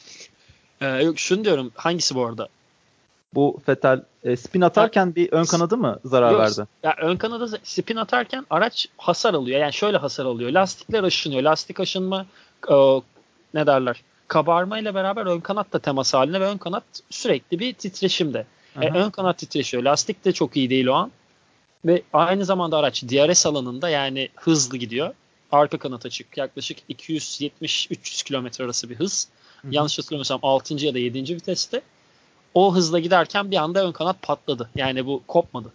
e, yok şunu diyorum. Hangisi bu arada? Bu Vettel e, spin atarken bir ön kanadı mı zarar yok, verdi? Ya ön kanadı spin atarken araç hasar alıyor. Yani şöyle hasar alıyor. Lastikler aşınıyor. Lastik aşınma e, ne derler? Kabarma ile beraber ön kanat da temas haline ve ön kanat sürekli bir titreşimde. E, ön kanat titreşiyor. Lastik de çok iyi değil o an. Ve aynı zamanda araç DRS alanında yani hızlı gidiyor. Arka kanat açık. Yaklaşık 270-300 km arası bir hız. Hı-hı. Yanlış hatırlamıyorsam 6. ya da 7. viteste. O hızla giderken bir anda ön kanat patladı. Yani bu kopmadı.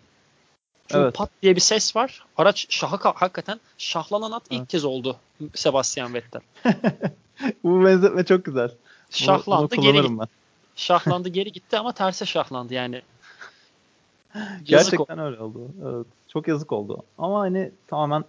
Çünkü evet. pat diye bir ses var. Araç şaha hakikaten şahlanan at ilk evet. kez oldu Sebastian Vettel. bu benzetme çok güzel. Şahlandı bunu, bunu geri ben. Şahlandı geri gitti ama terse şahlandı yani. Gerçekten öyle oldu. Evet, çok yazık oldu. Ama hani tamamen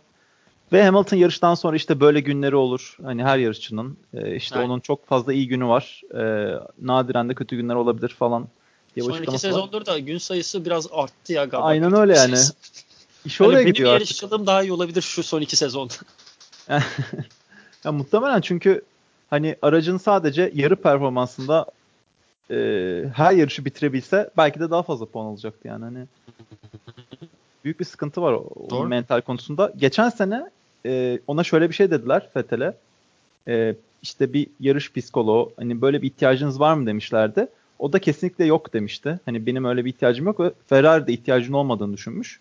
ve Hamilton yarıştan sonra işte böyle günleri olur. Hani her yarışçının e, işte evet. onun çok fazla iyi günü var. E, nadiren de kötü günler olabilir falan. Diye Son iki sezondur var. da gün sayısı biraz arttı ya galiba. Aynen öyle yani. İş oraya yani gidiyor benim yarışçılığım daha iyi olabilir şu son iki sezonda. ya muhtemelen çünkü hani aracın sadece yarı performansında e, her yarışı bitirebilse belki de daha fazla puan alacaktı yani. Hani büyük bir sıkıntı var o, o mental konusunda. Geçen sene e, ona şöyle bir şey dediler Fethel'e. E, işte bir yarış psikoloğu hani böyle bir ihtiyacınız var mı demişlerdi. O da kesinlikle yok demişti. Hani benim öyle bir ihtiyacım yok ve Ferrari'de ihtiyacın olmadığını düşünmüş.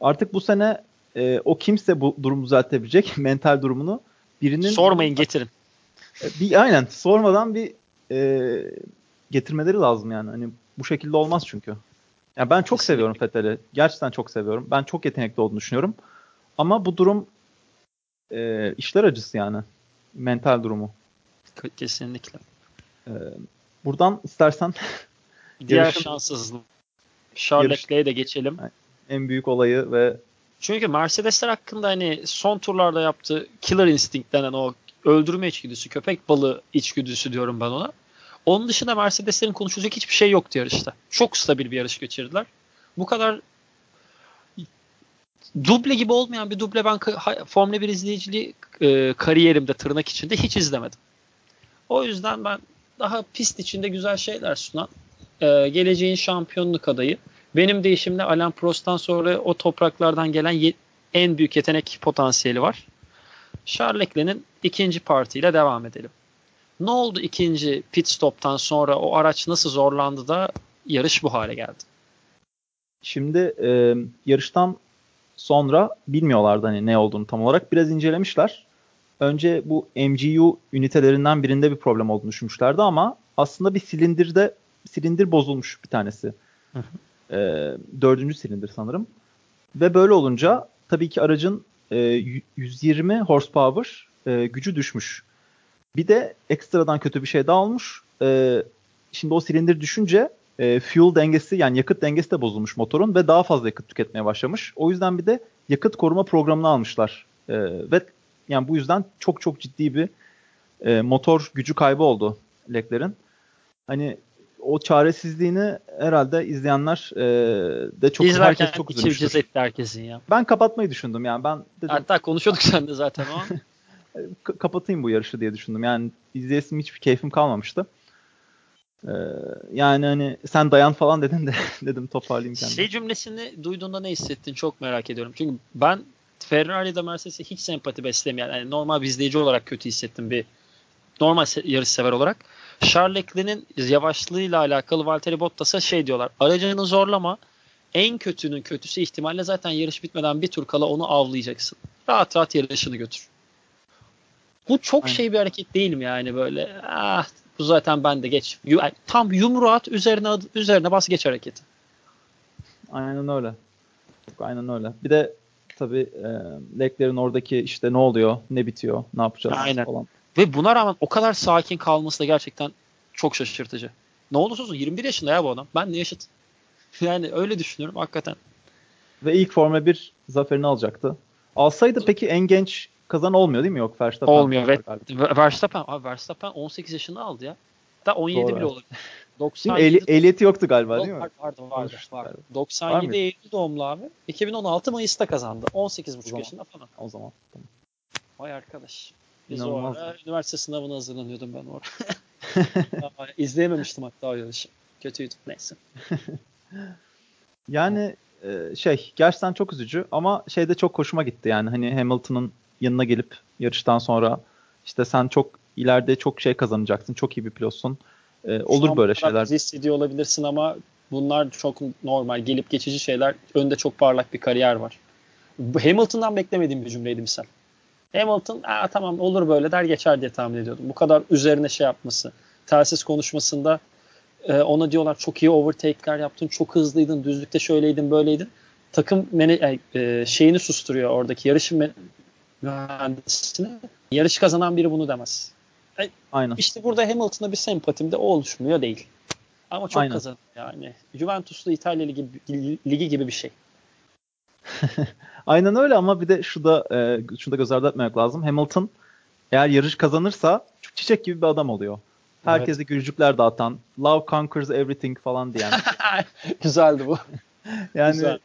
Artık bu sene e, o kimse bu durumu düzeltebilecek mental durumunu birinin sormayın getirin. E, bir aynen sormadan bir e, getirmeleri lazım yani. Hani bu şekilde olmaz çünkü. Yani ben çok Kesinlikle. seviyorum Fethel'i. Gerçekten çok seviyorum. Ben çok yetenekli olduğunu düşünüyorum. Ama bu durum e, işler acısı yani. Mental durumu. Kesinlikle. E, buradan istersen diğer yarışın, şanssızlık. Charles Leclerc'e de geçelim. En büyük olayı ve çünkü Mercedesler hakkında hani son turlarda yaptığı killer instinct denen o öldürme içgüdüsü, köpek balığı içgüdüsü diyorum ben ona. Onun dışında Mercedeslerin konuşulacak hiçbir şey yoktu yarışta. Çok stabil bir yarış geçirdiler. Bu kadar duble gibi olmayan bir duble ben Formula 1 izleyiciliği e, kariyerimde tırnak içinde hiç izlemedim. O yüzden ben daha pist içinde güzel şeyler sunan e, geleceğin şampiyonluk adayı. Benim değişimle Alain Prost'tan sonra o topraklardan gelen ye- en büyük yetenek potansiyeli var. Charles Leclerc'in ikinci partiyle devam edelim. Ne oldu ikinci pit stop'tan sonra o araç nasıl zorlandı da yarış bu hale geldi? Şimdi e, yarıştan sonra bilmiyorlardı hani ne olduğunu tam olarak. Biraz incelemişler. Önce bu MGU ünitelerinden birinde bir problem olduğunu düşünmüşlerdi ama aslında bir silindirde silindir bozulmuş bir tanesi. E, dördüncü silindir sanırım. Ve böyle olunca tabii ki aracın e, 120 horsepower e, gücü düşmüş. Bir de ekstradan kötü bir şey daha olmuş. Ee, şimdi o silindir düşünce e, fuel dengesi yani yakıt dengesi de bozulmuş motorun ve daha fazla yakıt tüketmeye başlamış. O yüzden bir de yakıt koruma programını almışlar. E, ve yani bu yüzden çok çok ciddi bir e, motor gücü kaybı oldu Leclerc'in. Hani o çaresizliğini herhalde izleyenler e, de çok İzlerken herkes çok üzülmüştür. etti herkesin ya. Ben kapatmayı düşündüm yani ben dedim. Hatta konuşuyorduk sen de zaten o kapatayım bu yarışı diye düşündüm. Yani izleyesim hiçbir keyfim kalmamıştı. Ee, yani hani sen dayan falan dedin de dedim toparlayayım kendimi. Şey cümlesini duyduğunda ne hissettin çok merak ediyorum. Çünkü ben Ferrari'de Mercedes'e hiç sempati beslemeyen, yani normal bir izleyici olarak kötü hissettim bir normal yarış sever olarak. Charles Leclerc'in yavaşlığıyla alakalı Valtteri Bottas'a şey diyorlar. Aracını zorlama. En kötünün kötüsü ihtimalle zaten yarış bitmeden bir tur kala onu avlayacaksın. Rahat rahat yarışını götür. Bu çok Aynen. şey bir hareket değil mi yani böyle ah bu zaten ben de geç. Tam yumruğu at üzerine üzerine bas geç hareketi. Aynen öyle. Aynen öyle. Bir de tabii e, Leclerc'in oradaki işte ne oluyor, ne bitiyor, ne yapacağız Aynen. falan. Ve buna rağmen o kadar sakin kalması da gerçekten çok şaşırtıcı. Ne olursa olsun 21 yaşında ya bu adam. Ben de yaşıt. Yani öyle düşünüyorum hakikaten. Ve ilk Formula 1 zaferini alacaktı. Alsaydı peki en genç kazan olmuyor değil mi? Yok Verstappen. Olmuyor. Ve, Verstappen, abi Verstappen 18 yaşında aldı ya. Da 17 Doğru. bile olur. 97 Ehli, ehliyeti yoktu galiba değil mi? Vardı vardı vardı. vardı. 97 Eylül doğumlu abi. 2016 Mayıs'ta kazandı. 18,5 yaşında falan. O zaman. Tamam. Vay arkadaş. Biz İnanılmaz. o ara üniversite sınavına hazırlanıyordum ben orada. İzleyememiştim hatta o yarışı. Kötüydü. Neyse. yani e, şey gerçekten çok üzücü ama şeyde çok hoşuma gitti yani hani Hamilton'ın yanına gelip yarıştan sonra işte sen çok ileride çok şey kazanacaksın. Çok iyi bir pilotsun. Ee, olur böyle şeyler. hissediyor olabilirsin ama bunlar çok normal. Gelip geçici şeyler. Önde çok parlak bir kariyer var. Hamilton'dan beklemediğim bir cümleydi misal. Hamilton Aa, tamam olur böyle der geçer diye tahmin ediyordum. Bu kadar üzerine şey yapması. Telsiz konuşmasında e, ona diyorlar çok iyi overtake'ler yaptın. Çok hızlıydın. Düzlükte şöyleydin böyleydin. Takım meni, e, şeyini susturuyor oradaki yarışın mühendisini. Yarış kazanan biri bunu demez. E, Aynen. İşte burada Hamilton'a bir sempatim de o oluşmuyor değil. Ama çok Aynen. kazanıyor yani. Juventus'ta İtalya Ligi, Ligi gibi bir şey. Aynen öyle ama bir de şu da e, şunu da göz ardı etmemek lazım. Hamilton eğer yarış kazanırsa çiçek gibi bir adam oluyor. Herkese evet. gülücükler dağıtan, love conquers everything falan diyen. Güzeldi bu. yani Güzel.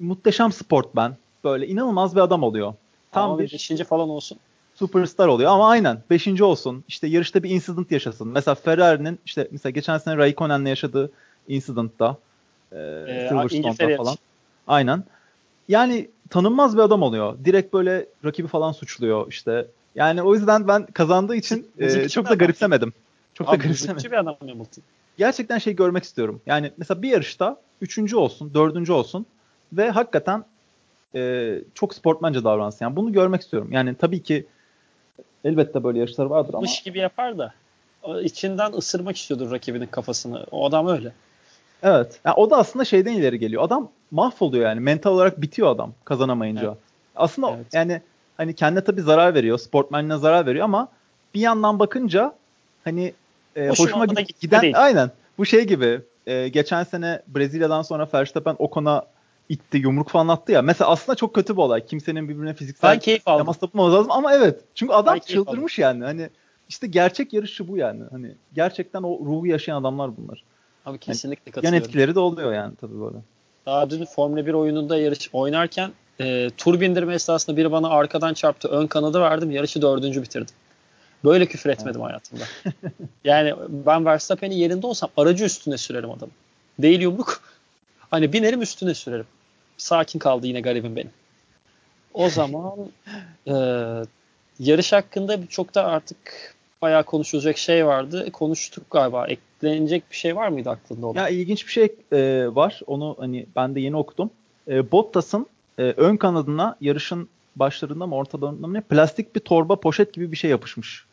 muhteşem sportman. Böyle inanılmaz bir adam oluyor. Tam Ama bir beşinci falan olsun. Superstar oluyor ama aynen beşinci olsun. İşte yarışta bir incident yaşasın. Mesela Ferrari'nin işte mesela geçen sene Raikkonen'le yaşadığı incidentta e, ee, Silverstone'da falan. Aynen. Yani tanınmaz bir adam oluyor. Direkt böyle rakibi falan suçluyor işte. Yani o yüzden ben kazandığı için e, çok da garipsemedim. Çok Abi, da garipsemedim. bir adam Hamilton. Gerçekten şey görmek istiyorum. Yani mesela bir yarışta üçüncü olsun, dördüncü olsun ve hakikaten e, çok sportmanca davransın. Yani bunu görmek istiyorum. Yani tabii ki elbette böyle yarışlar vardır ama. Mış gibi yapar da içinden ısırmak istiyordur rakibinin kafasını. O adam öyle. Evet. Yani o da aslında şeyden ileri geliyor. Adam mahvoluyor yani. Mental olarak bitiyor adam kazanamayınca. Evet. Aslında evet. yani hani kendine tabii zarar veriyor. Sportmenine zarar veriyor ama bir yandan bakınca hani e, hoşuma giden, giden aynen bu şey gibi e, geçen sene Brezilya'dan sonra Verstappen Ocon'a itti, yumruk falan attı ya. Mesela aslında çok kötü bir olay. Kimsenin birbirine fiziksel ben temas yapmamız lazım ama evet. Çünkü adam çıldırmış yani. Hani işte gerçek yarışçı bu yani. Hani gerçekten o ruhu yaşayan adamlar bunlar. Abi kesinlikle yani, katılıyorum. Yan etkileri de oluyor yani tabii böyle. Daha dün Formula 1 oyununda yarış oynarken e, tur bindirme esnasında biri bana arkadan çarptı. Ön kanadı verdim. Yarışı dördüncü bitirdim. Böyle küfür etmedim hayatımda. yani ben Verstappen'in yerinde olsam aracı üstüne sürerim adamı. Değil yumruk. Hani binerim üstüne sürerim sakin kaldı yine garibim benim. O zaman e, yarış hakkında çok da artık bayağı konuşulacak şey vardı. Konuştuk galiba. Eklenecek bir şey var mıydı aklında olan? Ya ilginç bir şey e, var. Onu hani ben de yeni okudum. E, Bottas'ın e, ön kanadına yarışın başlarında mı ortalarında mı ne plastik bir torba poşet gibi bir şey yapışmış.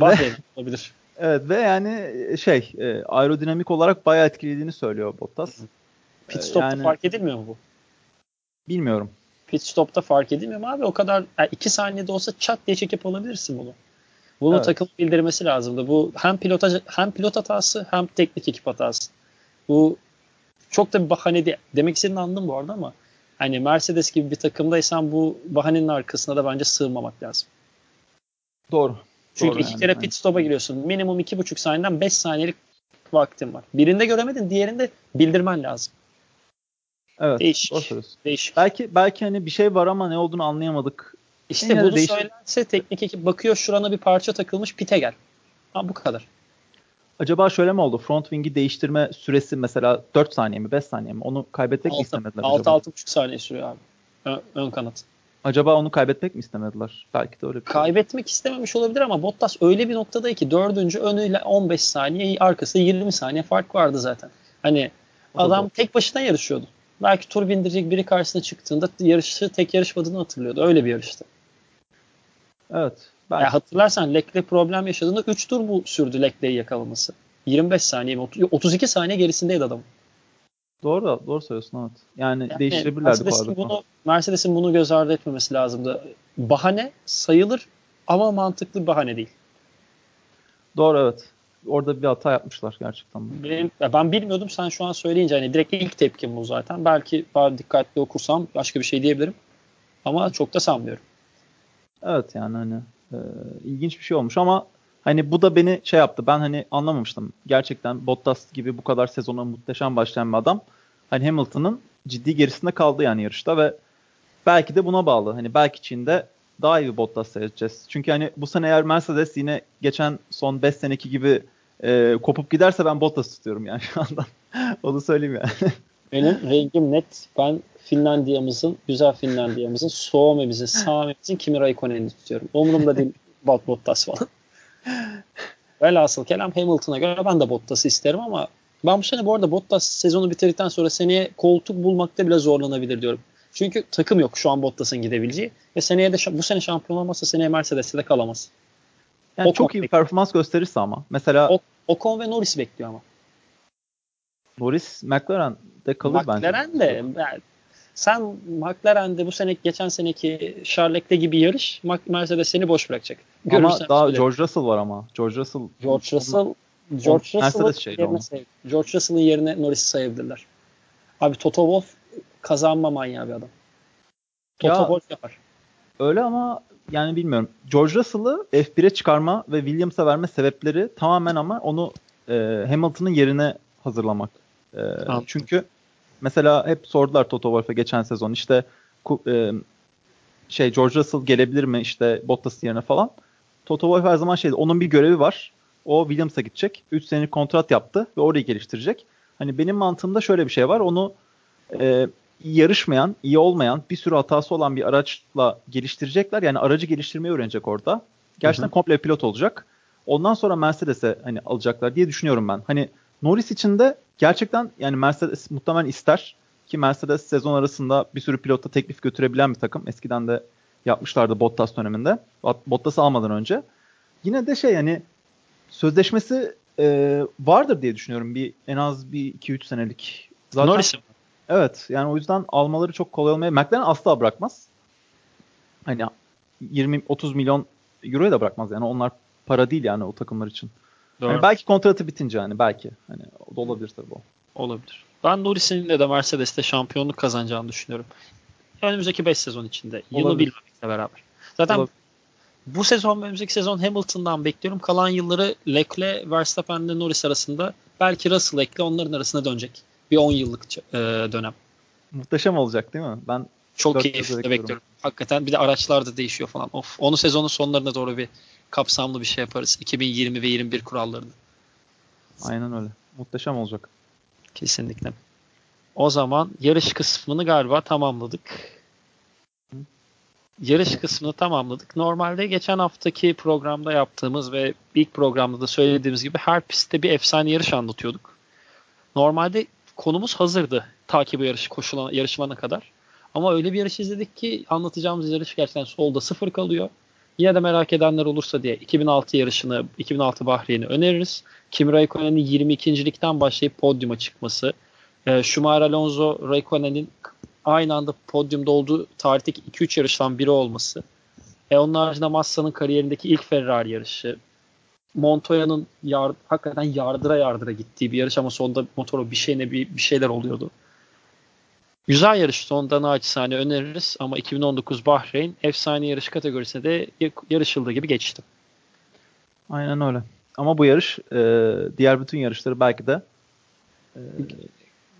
Bahreyn olabilir. Evet ve yani şey e, aerodinamik olarak bayağı etkilediğini söylüyor Bottas. Pit stop'ta yani, fark edilmiyor mu bu? Bilmiyorum. Pit stop'ta fark edilmiyor mu abi? O kadar yani iki saniyede olsa çat diye çekip alabilirsin bunu. Bunu evet. takım bildirmesi lazımdı. Bu hem pilota hem pilot hatası hem teknik ekip hatası. Bu çok da bir bahane değil. Demek istediğini anladım bu arada ama hani Mercedes gibi bir takımdaysan bu bahanenin arkasına da bence sığınmamak lazım. Doğru. Çünkü Doğru iki yani. kere pit stop'a giriyorsun. Minimum iki buçuk saniyeden beş saniyelik vaktin var. Birinde göremedin, diğerinde bildirmen lazım. Evet. Değişik. Değişik. Belki belki hani bir şey var ama ne olduğunu anlayamadık İşte bunu değişir. söylerse teknik ekip bakıyor şurana bir parça takılmış pite gel. Ha bu kadar. Acaba şöyle mi oldu? Front wing'i değiştirme süresi mesela 4 saniye mi 5 saniye mi? Onu kaybetmek 6, mi istemediler 6 6,5 saniye sürüyor abi. Ön, ön kanat. Acaba onu kaybetmek mi istemediler? Belki de öyle bir şey. Kaybetmek istememiş olabilir ama Bottas öyle bir noktada ki dördüncü önüyle 15 saniye arkası 20 saniye fark vardı zaten. Hani adam doğru. tek başına yarışıyordu. Belki tur bindirecek biri karşısına çıktığında yarışı tek yarışmadığını hatırlıyordu. Öyle bir yarıştı. Evet. Belki. Yani hatırlarsan Leclerc problem yaşadığında 3 tur bu sürdü Leclerc'i yakalaması. 25 saniye mi? 32 saniye gerisindeydi adam. Doğru, doğru söylüyorsun evet. Yani, yani değiştirebilirlerdi Mercedes'in bunu, Mercedes'in bunu göz ardı etmemesi lazımdı. Bahane sayılır ama mantıklı bahane değil. Doğru evet. Orada bir hata yapmışlar gerçekten. Benim, ben bilmiyordum sen şu an söyleyince hani direkt ilk tepkim bu zaten. Belki daha dikkatli okursam başka bir şey diyebilirim. Ama çok da sanmıyorum. Evet yani hani e, ilginç bir şey olmuş ama hani bu da beni şey yaptı. Ben hani anlamamıştım. Gerçekten Bottas gibi bu kadar sezona muhteşem başlayan bir adam. Hani Hamilton'ın ciddi gerisinde kaldı yani yarışta ve belki de buna bağlı. Hani belki Çin'de daha iyi bir Bottas seyredeceğiz. Çünkü hani bu sene eğer Mercedes yine geçen son 5 seneki gibi e, kopup giderse ben Bottas tutuyorum yani şu anda. Onu söyleyeyim yani. Benim rengim net. Ben Finlandiya'mızın, güzel Finlandiya'mızın, Suomi'mizin, Sami'mizin Kimi Raikkonen'i tutuyorum. Umurumda değil Bottas falan. Velhasıl kelam Hamilton'a göre ben de Bottas'ı isterim ama ben bu sene bu arada Bottas sezonu bitirdikten sonra seneye koltuk bulmakta bile zorlanabilir diyorum. Çünkü takım yok şu an Bottas'ın gidebileceği ve seneye de bu sene şampiyon olmazsa seneye Mercedes'te de kalamaz. Yani Ocon çok iyi bir performans gösterirse ama. Mesela o, Ocon ve Norris bekliyor ama. Norris McLaren'de kalır McLaren bence. McLaren de sen McLaren'de bu sene geçen seneki Charles'te gibi yarış Mercedes seni boş bırakacak. Görürsen ama daha söyle. George Russell var ama. George Russell George Russell George Russell'ın yerine, say- George Russell'ın yerine Norris'i sayabilirler. Abi Toto Wolff kazanma manyağı bir adam. Toto ya, Wolff yapar. Öyle ama yani bilmiyorum. George Russell'ı F1'e çıkarma ve Williams'a verme sebepleri tamamen ama onu e, Hamilton'ın yerine hazırlamak. E, çünkü mesela hep sordular Toto Wolff'e geçen sezon işte e, şey George Russell gelebilir mi işte Bottas yerine falan. Toto Wolff her zaman şeydi onun bir görevi var. O Williams'a gidecek. 3 senelik kontrat yaptı ve orayı geliştirecek. Hani benim mantığımda şöyle bir şey var. Onu e, yarışmayan, iyi olmayan, bir sürü hatası olan bir araçla geliştirecekler. Yani aracı geliştirmeyi öğrenecek orada. Gerçekten hı hı. komple pilot olacak. Ondan sonra Mercedes'e hani alacaklar diye düşünüyorum ben. Hani Norris için de gerçekten yani Mercedes muhtemelen ister ki Mercedes sezon arasında bir sürü pilota teklif götürebilen bir takım. Eskiden de yapmışlardı Bottas döneminde. Bottas'ı almadan önce. Yine de şey yani sözleşmesi e, vardır diye düşünüyorum. Bir en az bir 2-3 senelik. Zaten, Norris'im. Evet yani o yüzden almaları çok kolay olmaya. McLaren asla bırakmaz. Hani 20-30 milyon euroya da bırakmaz yani onlar para değil yani o takımlar için. Doğru. Yani belki kontratı bitince hani belki. Hani o da olabilir tabii o. Olabilir. Ben Norris'in de Mercedes'te şampiyonluk kazanacağını düşünüyorum. Önümüzdeki 5 sezon içinde. Yılı bilmemekle beraber. Zaten olabilir. bu sezon ve önümüzdeki sezon Hamilton'dan bekliyorum. Kalan yılları Leclerc, Verstappen ile Norris arasında belki Russell ekle onların arasında dönecek. Bir 10 yıllık e, dönem. Muhteşem olacak değil mi? Ben çok keyifli bekliyorum. bekliyorum. Hakikaten bir de araçlar da değişiyor falan. Of. Onu sezonun sonlarına doğru bir kapsamlı bir şey yaparız. 2020 ve 21 kurallarını. Aynen öyle. Muhteşem olacak. Kesinlikle. O zaman yarış kısmını galiba tamamladık. Yarış kısmını tamamladık. Normalde geçen haftaki programda yaptığımız ve ilk programda da söylediğimiz gibi her pistte bir efsane yarış anlatıyorduk. Normalde konumuz hazırdı takibi yarış koşulan yarışmana kadar. Ama öyle bir yarış izledik ki anlatacağımız yarış gerçekten solda sıfır kalıyor. Yine de merak edenler olursa diye 2006 yarışını, 2006 Bahreyn'i öneririz. Kimi Raikkonen'in 22.likten başlayıp podyuma çıkması. E, Schumacher Alonso Raikkonen'in aynı anda podyumda olduğu tarihteki 2-3 yarıştan biri olması. E, onun haricinde Massa'nın kariyerindeki ilk Ferrari yarışı. Montoya'nın yar, hakikaten yardıra yardıra gittiği bir yarış ama sonunda motoru bir şeyine bir, bir şeyler oluyordu. Güzel yarış sonunda naçizane öneririz ama 2019 Bahreyn efsane yarış kategorisinde de yarışıldığı gibi geçti. Aynen öyle. Ama bu yarış e, diğer bütün yarışları belki de e,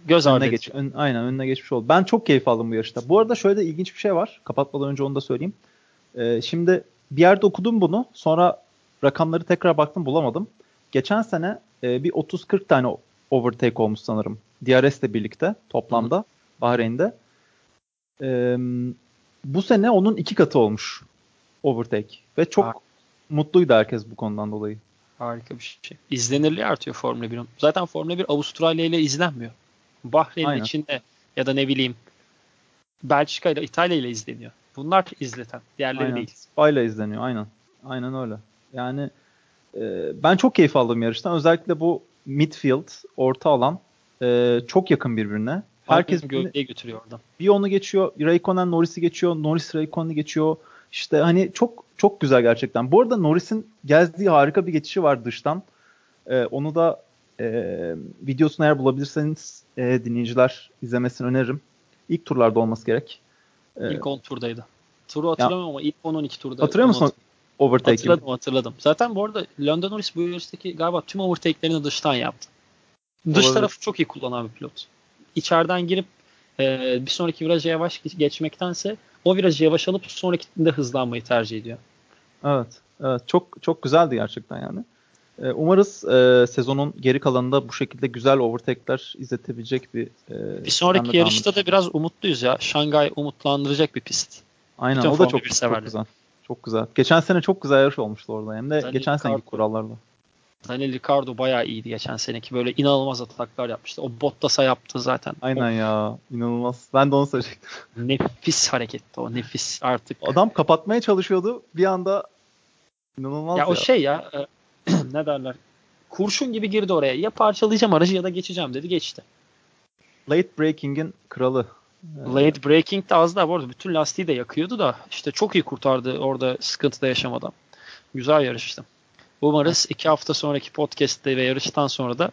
göz önüne geç, ön, aynen önüne geçmiş oldu. Ben çok keyif aldım bu yarışta. Bu arada şöyle de ilginç bir şey var. Kapatmadan önce onu da söyleyeyim. E, şimdi bir yerde okudum bunu. Sonra rakamları tekrar baktım bulamadım. Geçen sene e, bir 30-40 tane overtake olmuş sanırım. DRS ile birlikte toplamda Hı. Bahreyn'de. E, bu sene onun iki katı olmuş overtake. Ve çok ha. mutluydu herkes bu konudan dolayı. Harika bir şey. İzlenirliği artıyor Formula 1'in. Zaten Formula 1 Avustralya ile izlenmiyor. Bahreyn içinde ya da ne bileyim Belçika ile İtalya ile izleniyor. Bunlar izleten. Diğerleri aynen. değil. Spa ile izleniyor. Aynen. Aynen öyle. Yani e, ben çok keyif aldım yarıştan. Özellikle bu midfield, orta alan e, çok yakın birbirine. Herkes gövdeye götürüyor oradan. Bir onu geçiyor. Raikkonen Norris'i geçiyor. Norris Raikkonen'i geçiyor. İşte hani çok çok güzel gerçekten. Bu arada Norris'in gezdiği harika bir geçişi var dıştan. Ee, onu da e, videosunu eğer bulabilirseniz e, dinleyiciler izlemesini öneririm. İlk turlarda olması gerek. Ee, ilk 10 turdaydı. Turu hatırlamıyorum ya, ama ilk 10-12 turda. Hatırlıyor musun overtake'i? Hatırladım hatırladım. Zaten bu arada London Norris bu yarıştaki galiba tüm overtake'lerini dıştan yaptı. Dış Olabilir. tarafı çok iyi kullanan bir pilot. İçeriden girip e, bir sonraki viraja yavaş geçmektense o virajı yavaş alıp sonrakinde hızlanmayı tercih ediyor. Evet. Evet. Çok çok güzeldi gerçekten yani. Ee, umarız e, sezonun geri kalanında bu şekilde güzel overtake'ler izletebilecek bir e, Bir sonraki yarışta da biraz umutluyuz ya. Şangay umutlandıracak bir pist. Aynen Bütün o da çok, çok güzel. Çok güzel. Geçen sene çok güzel yarış olmuştu orada. Hem de Daniel geçen seneki kurallarla. Daniel Ricardo bayağı iyiydi geçen seneki. Böyle inanılmaz ataklar yapmıştı. O Bottas'a yaptı zaten. Aynen o, ya. İnanılmaz. Ben de onu söyleyecektim. Nefis hareketti o. Nefis artık. Adam kapatmaya çalışıyordu. Bir anda inanılmaz ya. Ya o şey ya e, ne derler? Kurşun gibi girdi oraya. Ya parçalayacağım aracı ya da geçeceğim dedi. Geçti. Late breaking'in kralı. Late breaking de az da bu arada bütün lastiği de yakıyordu da işte çok iyi kurtardı orada sıkıntıda yaşamadan. Güzel yarıştı. Umarız iki hafta sonraki podcast'te ve yarıştan sonra da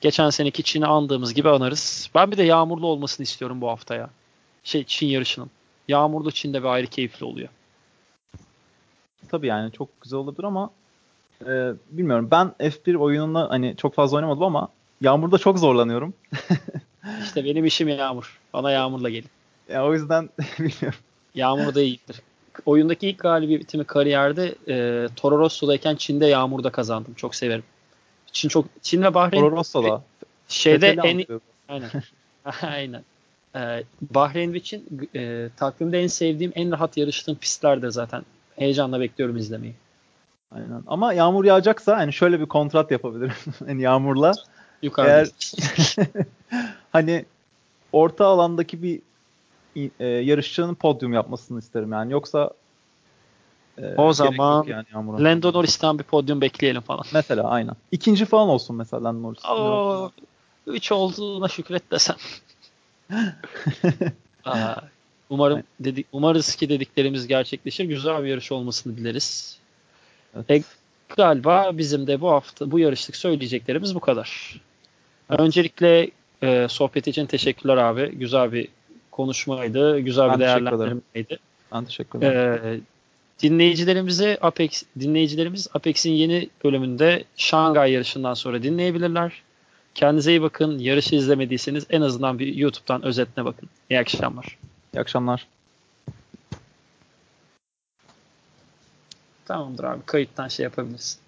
geçen seneki Çin'i andığımız gibi anarız. Ben bir de yağmurlu olmasını istiyorum bu haftaya. Şey Çin yarışının. Yağmurlu Çin'de bir ayrı keyifli oluyor. Tabii yani çok güzel olabilir ama e, bilmiyorum. Ben F1 oyununu hani çok fazla oynamadım ama yağmurda çok zorlanıyorum. İşte benim işim yağmur. Bana yağmurla gelin. Ya o yüzden bilmiyorum. Yağmur da iyidir oyundaki ilk galibiyetimi kariyerde e, Toro Rosso'dayken Çin'de yağmurda kazandım. Çok severim. Çin çok Çin ve Bahreyn Toro Rosso'da. Şeyde en aynen. aynen. Ee, Bahreyn ve Çin e, takvimde en sevdiğim, en rahat yarıştığım pistlerde zaten. Heyecanla bekliyorum izlemeyi. Aynen. Ama yağmur yağacaksa hani şöyle bir kontrat yapabilirim. yani yağmurla. Yukarıda. Eğer hani orta alandaki bir e, yarışçının podyum yapmasını isterim yani. Yoksa e, o zaman yani Lando Norris'ten bir podyum bekleyelim falan. Mesela aynen. İkinci falan olsun mesela Lando Norris. Oo, üç olduğuna şükret desem. Aa, umarım dedik, umarız ki dediklerimiz gerçekleşir. Güzel bir yarış olmasını dileriz. Evet. E, galiba bizim de bu hafta bu yarışlık söyleyeceklerimiz bu kadar. Evet. Öncelikle e, sohbet için teşekkürler abi. Güzel bir konuşmaydı. Güzel ben bir değerlendirmeydi. Ben teşekkür ederim. Ee, dinleyicilerimize Apex dinleyicilerimiz Apex'in yeni bölümünde Şangay yarışından sonra dinleyebilirler. Kendinize iyi bakın. Yarışı izlemediyseniz en azından bir YouTube'dan özetine bakın. İyi akşamlar. İyi akşamlar. Tamamdır abi. Kayıttan şey yapabilirsin.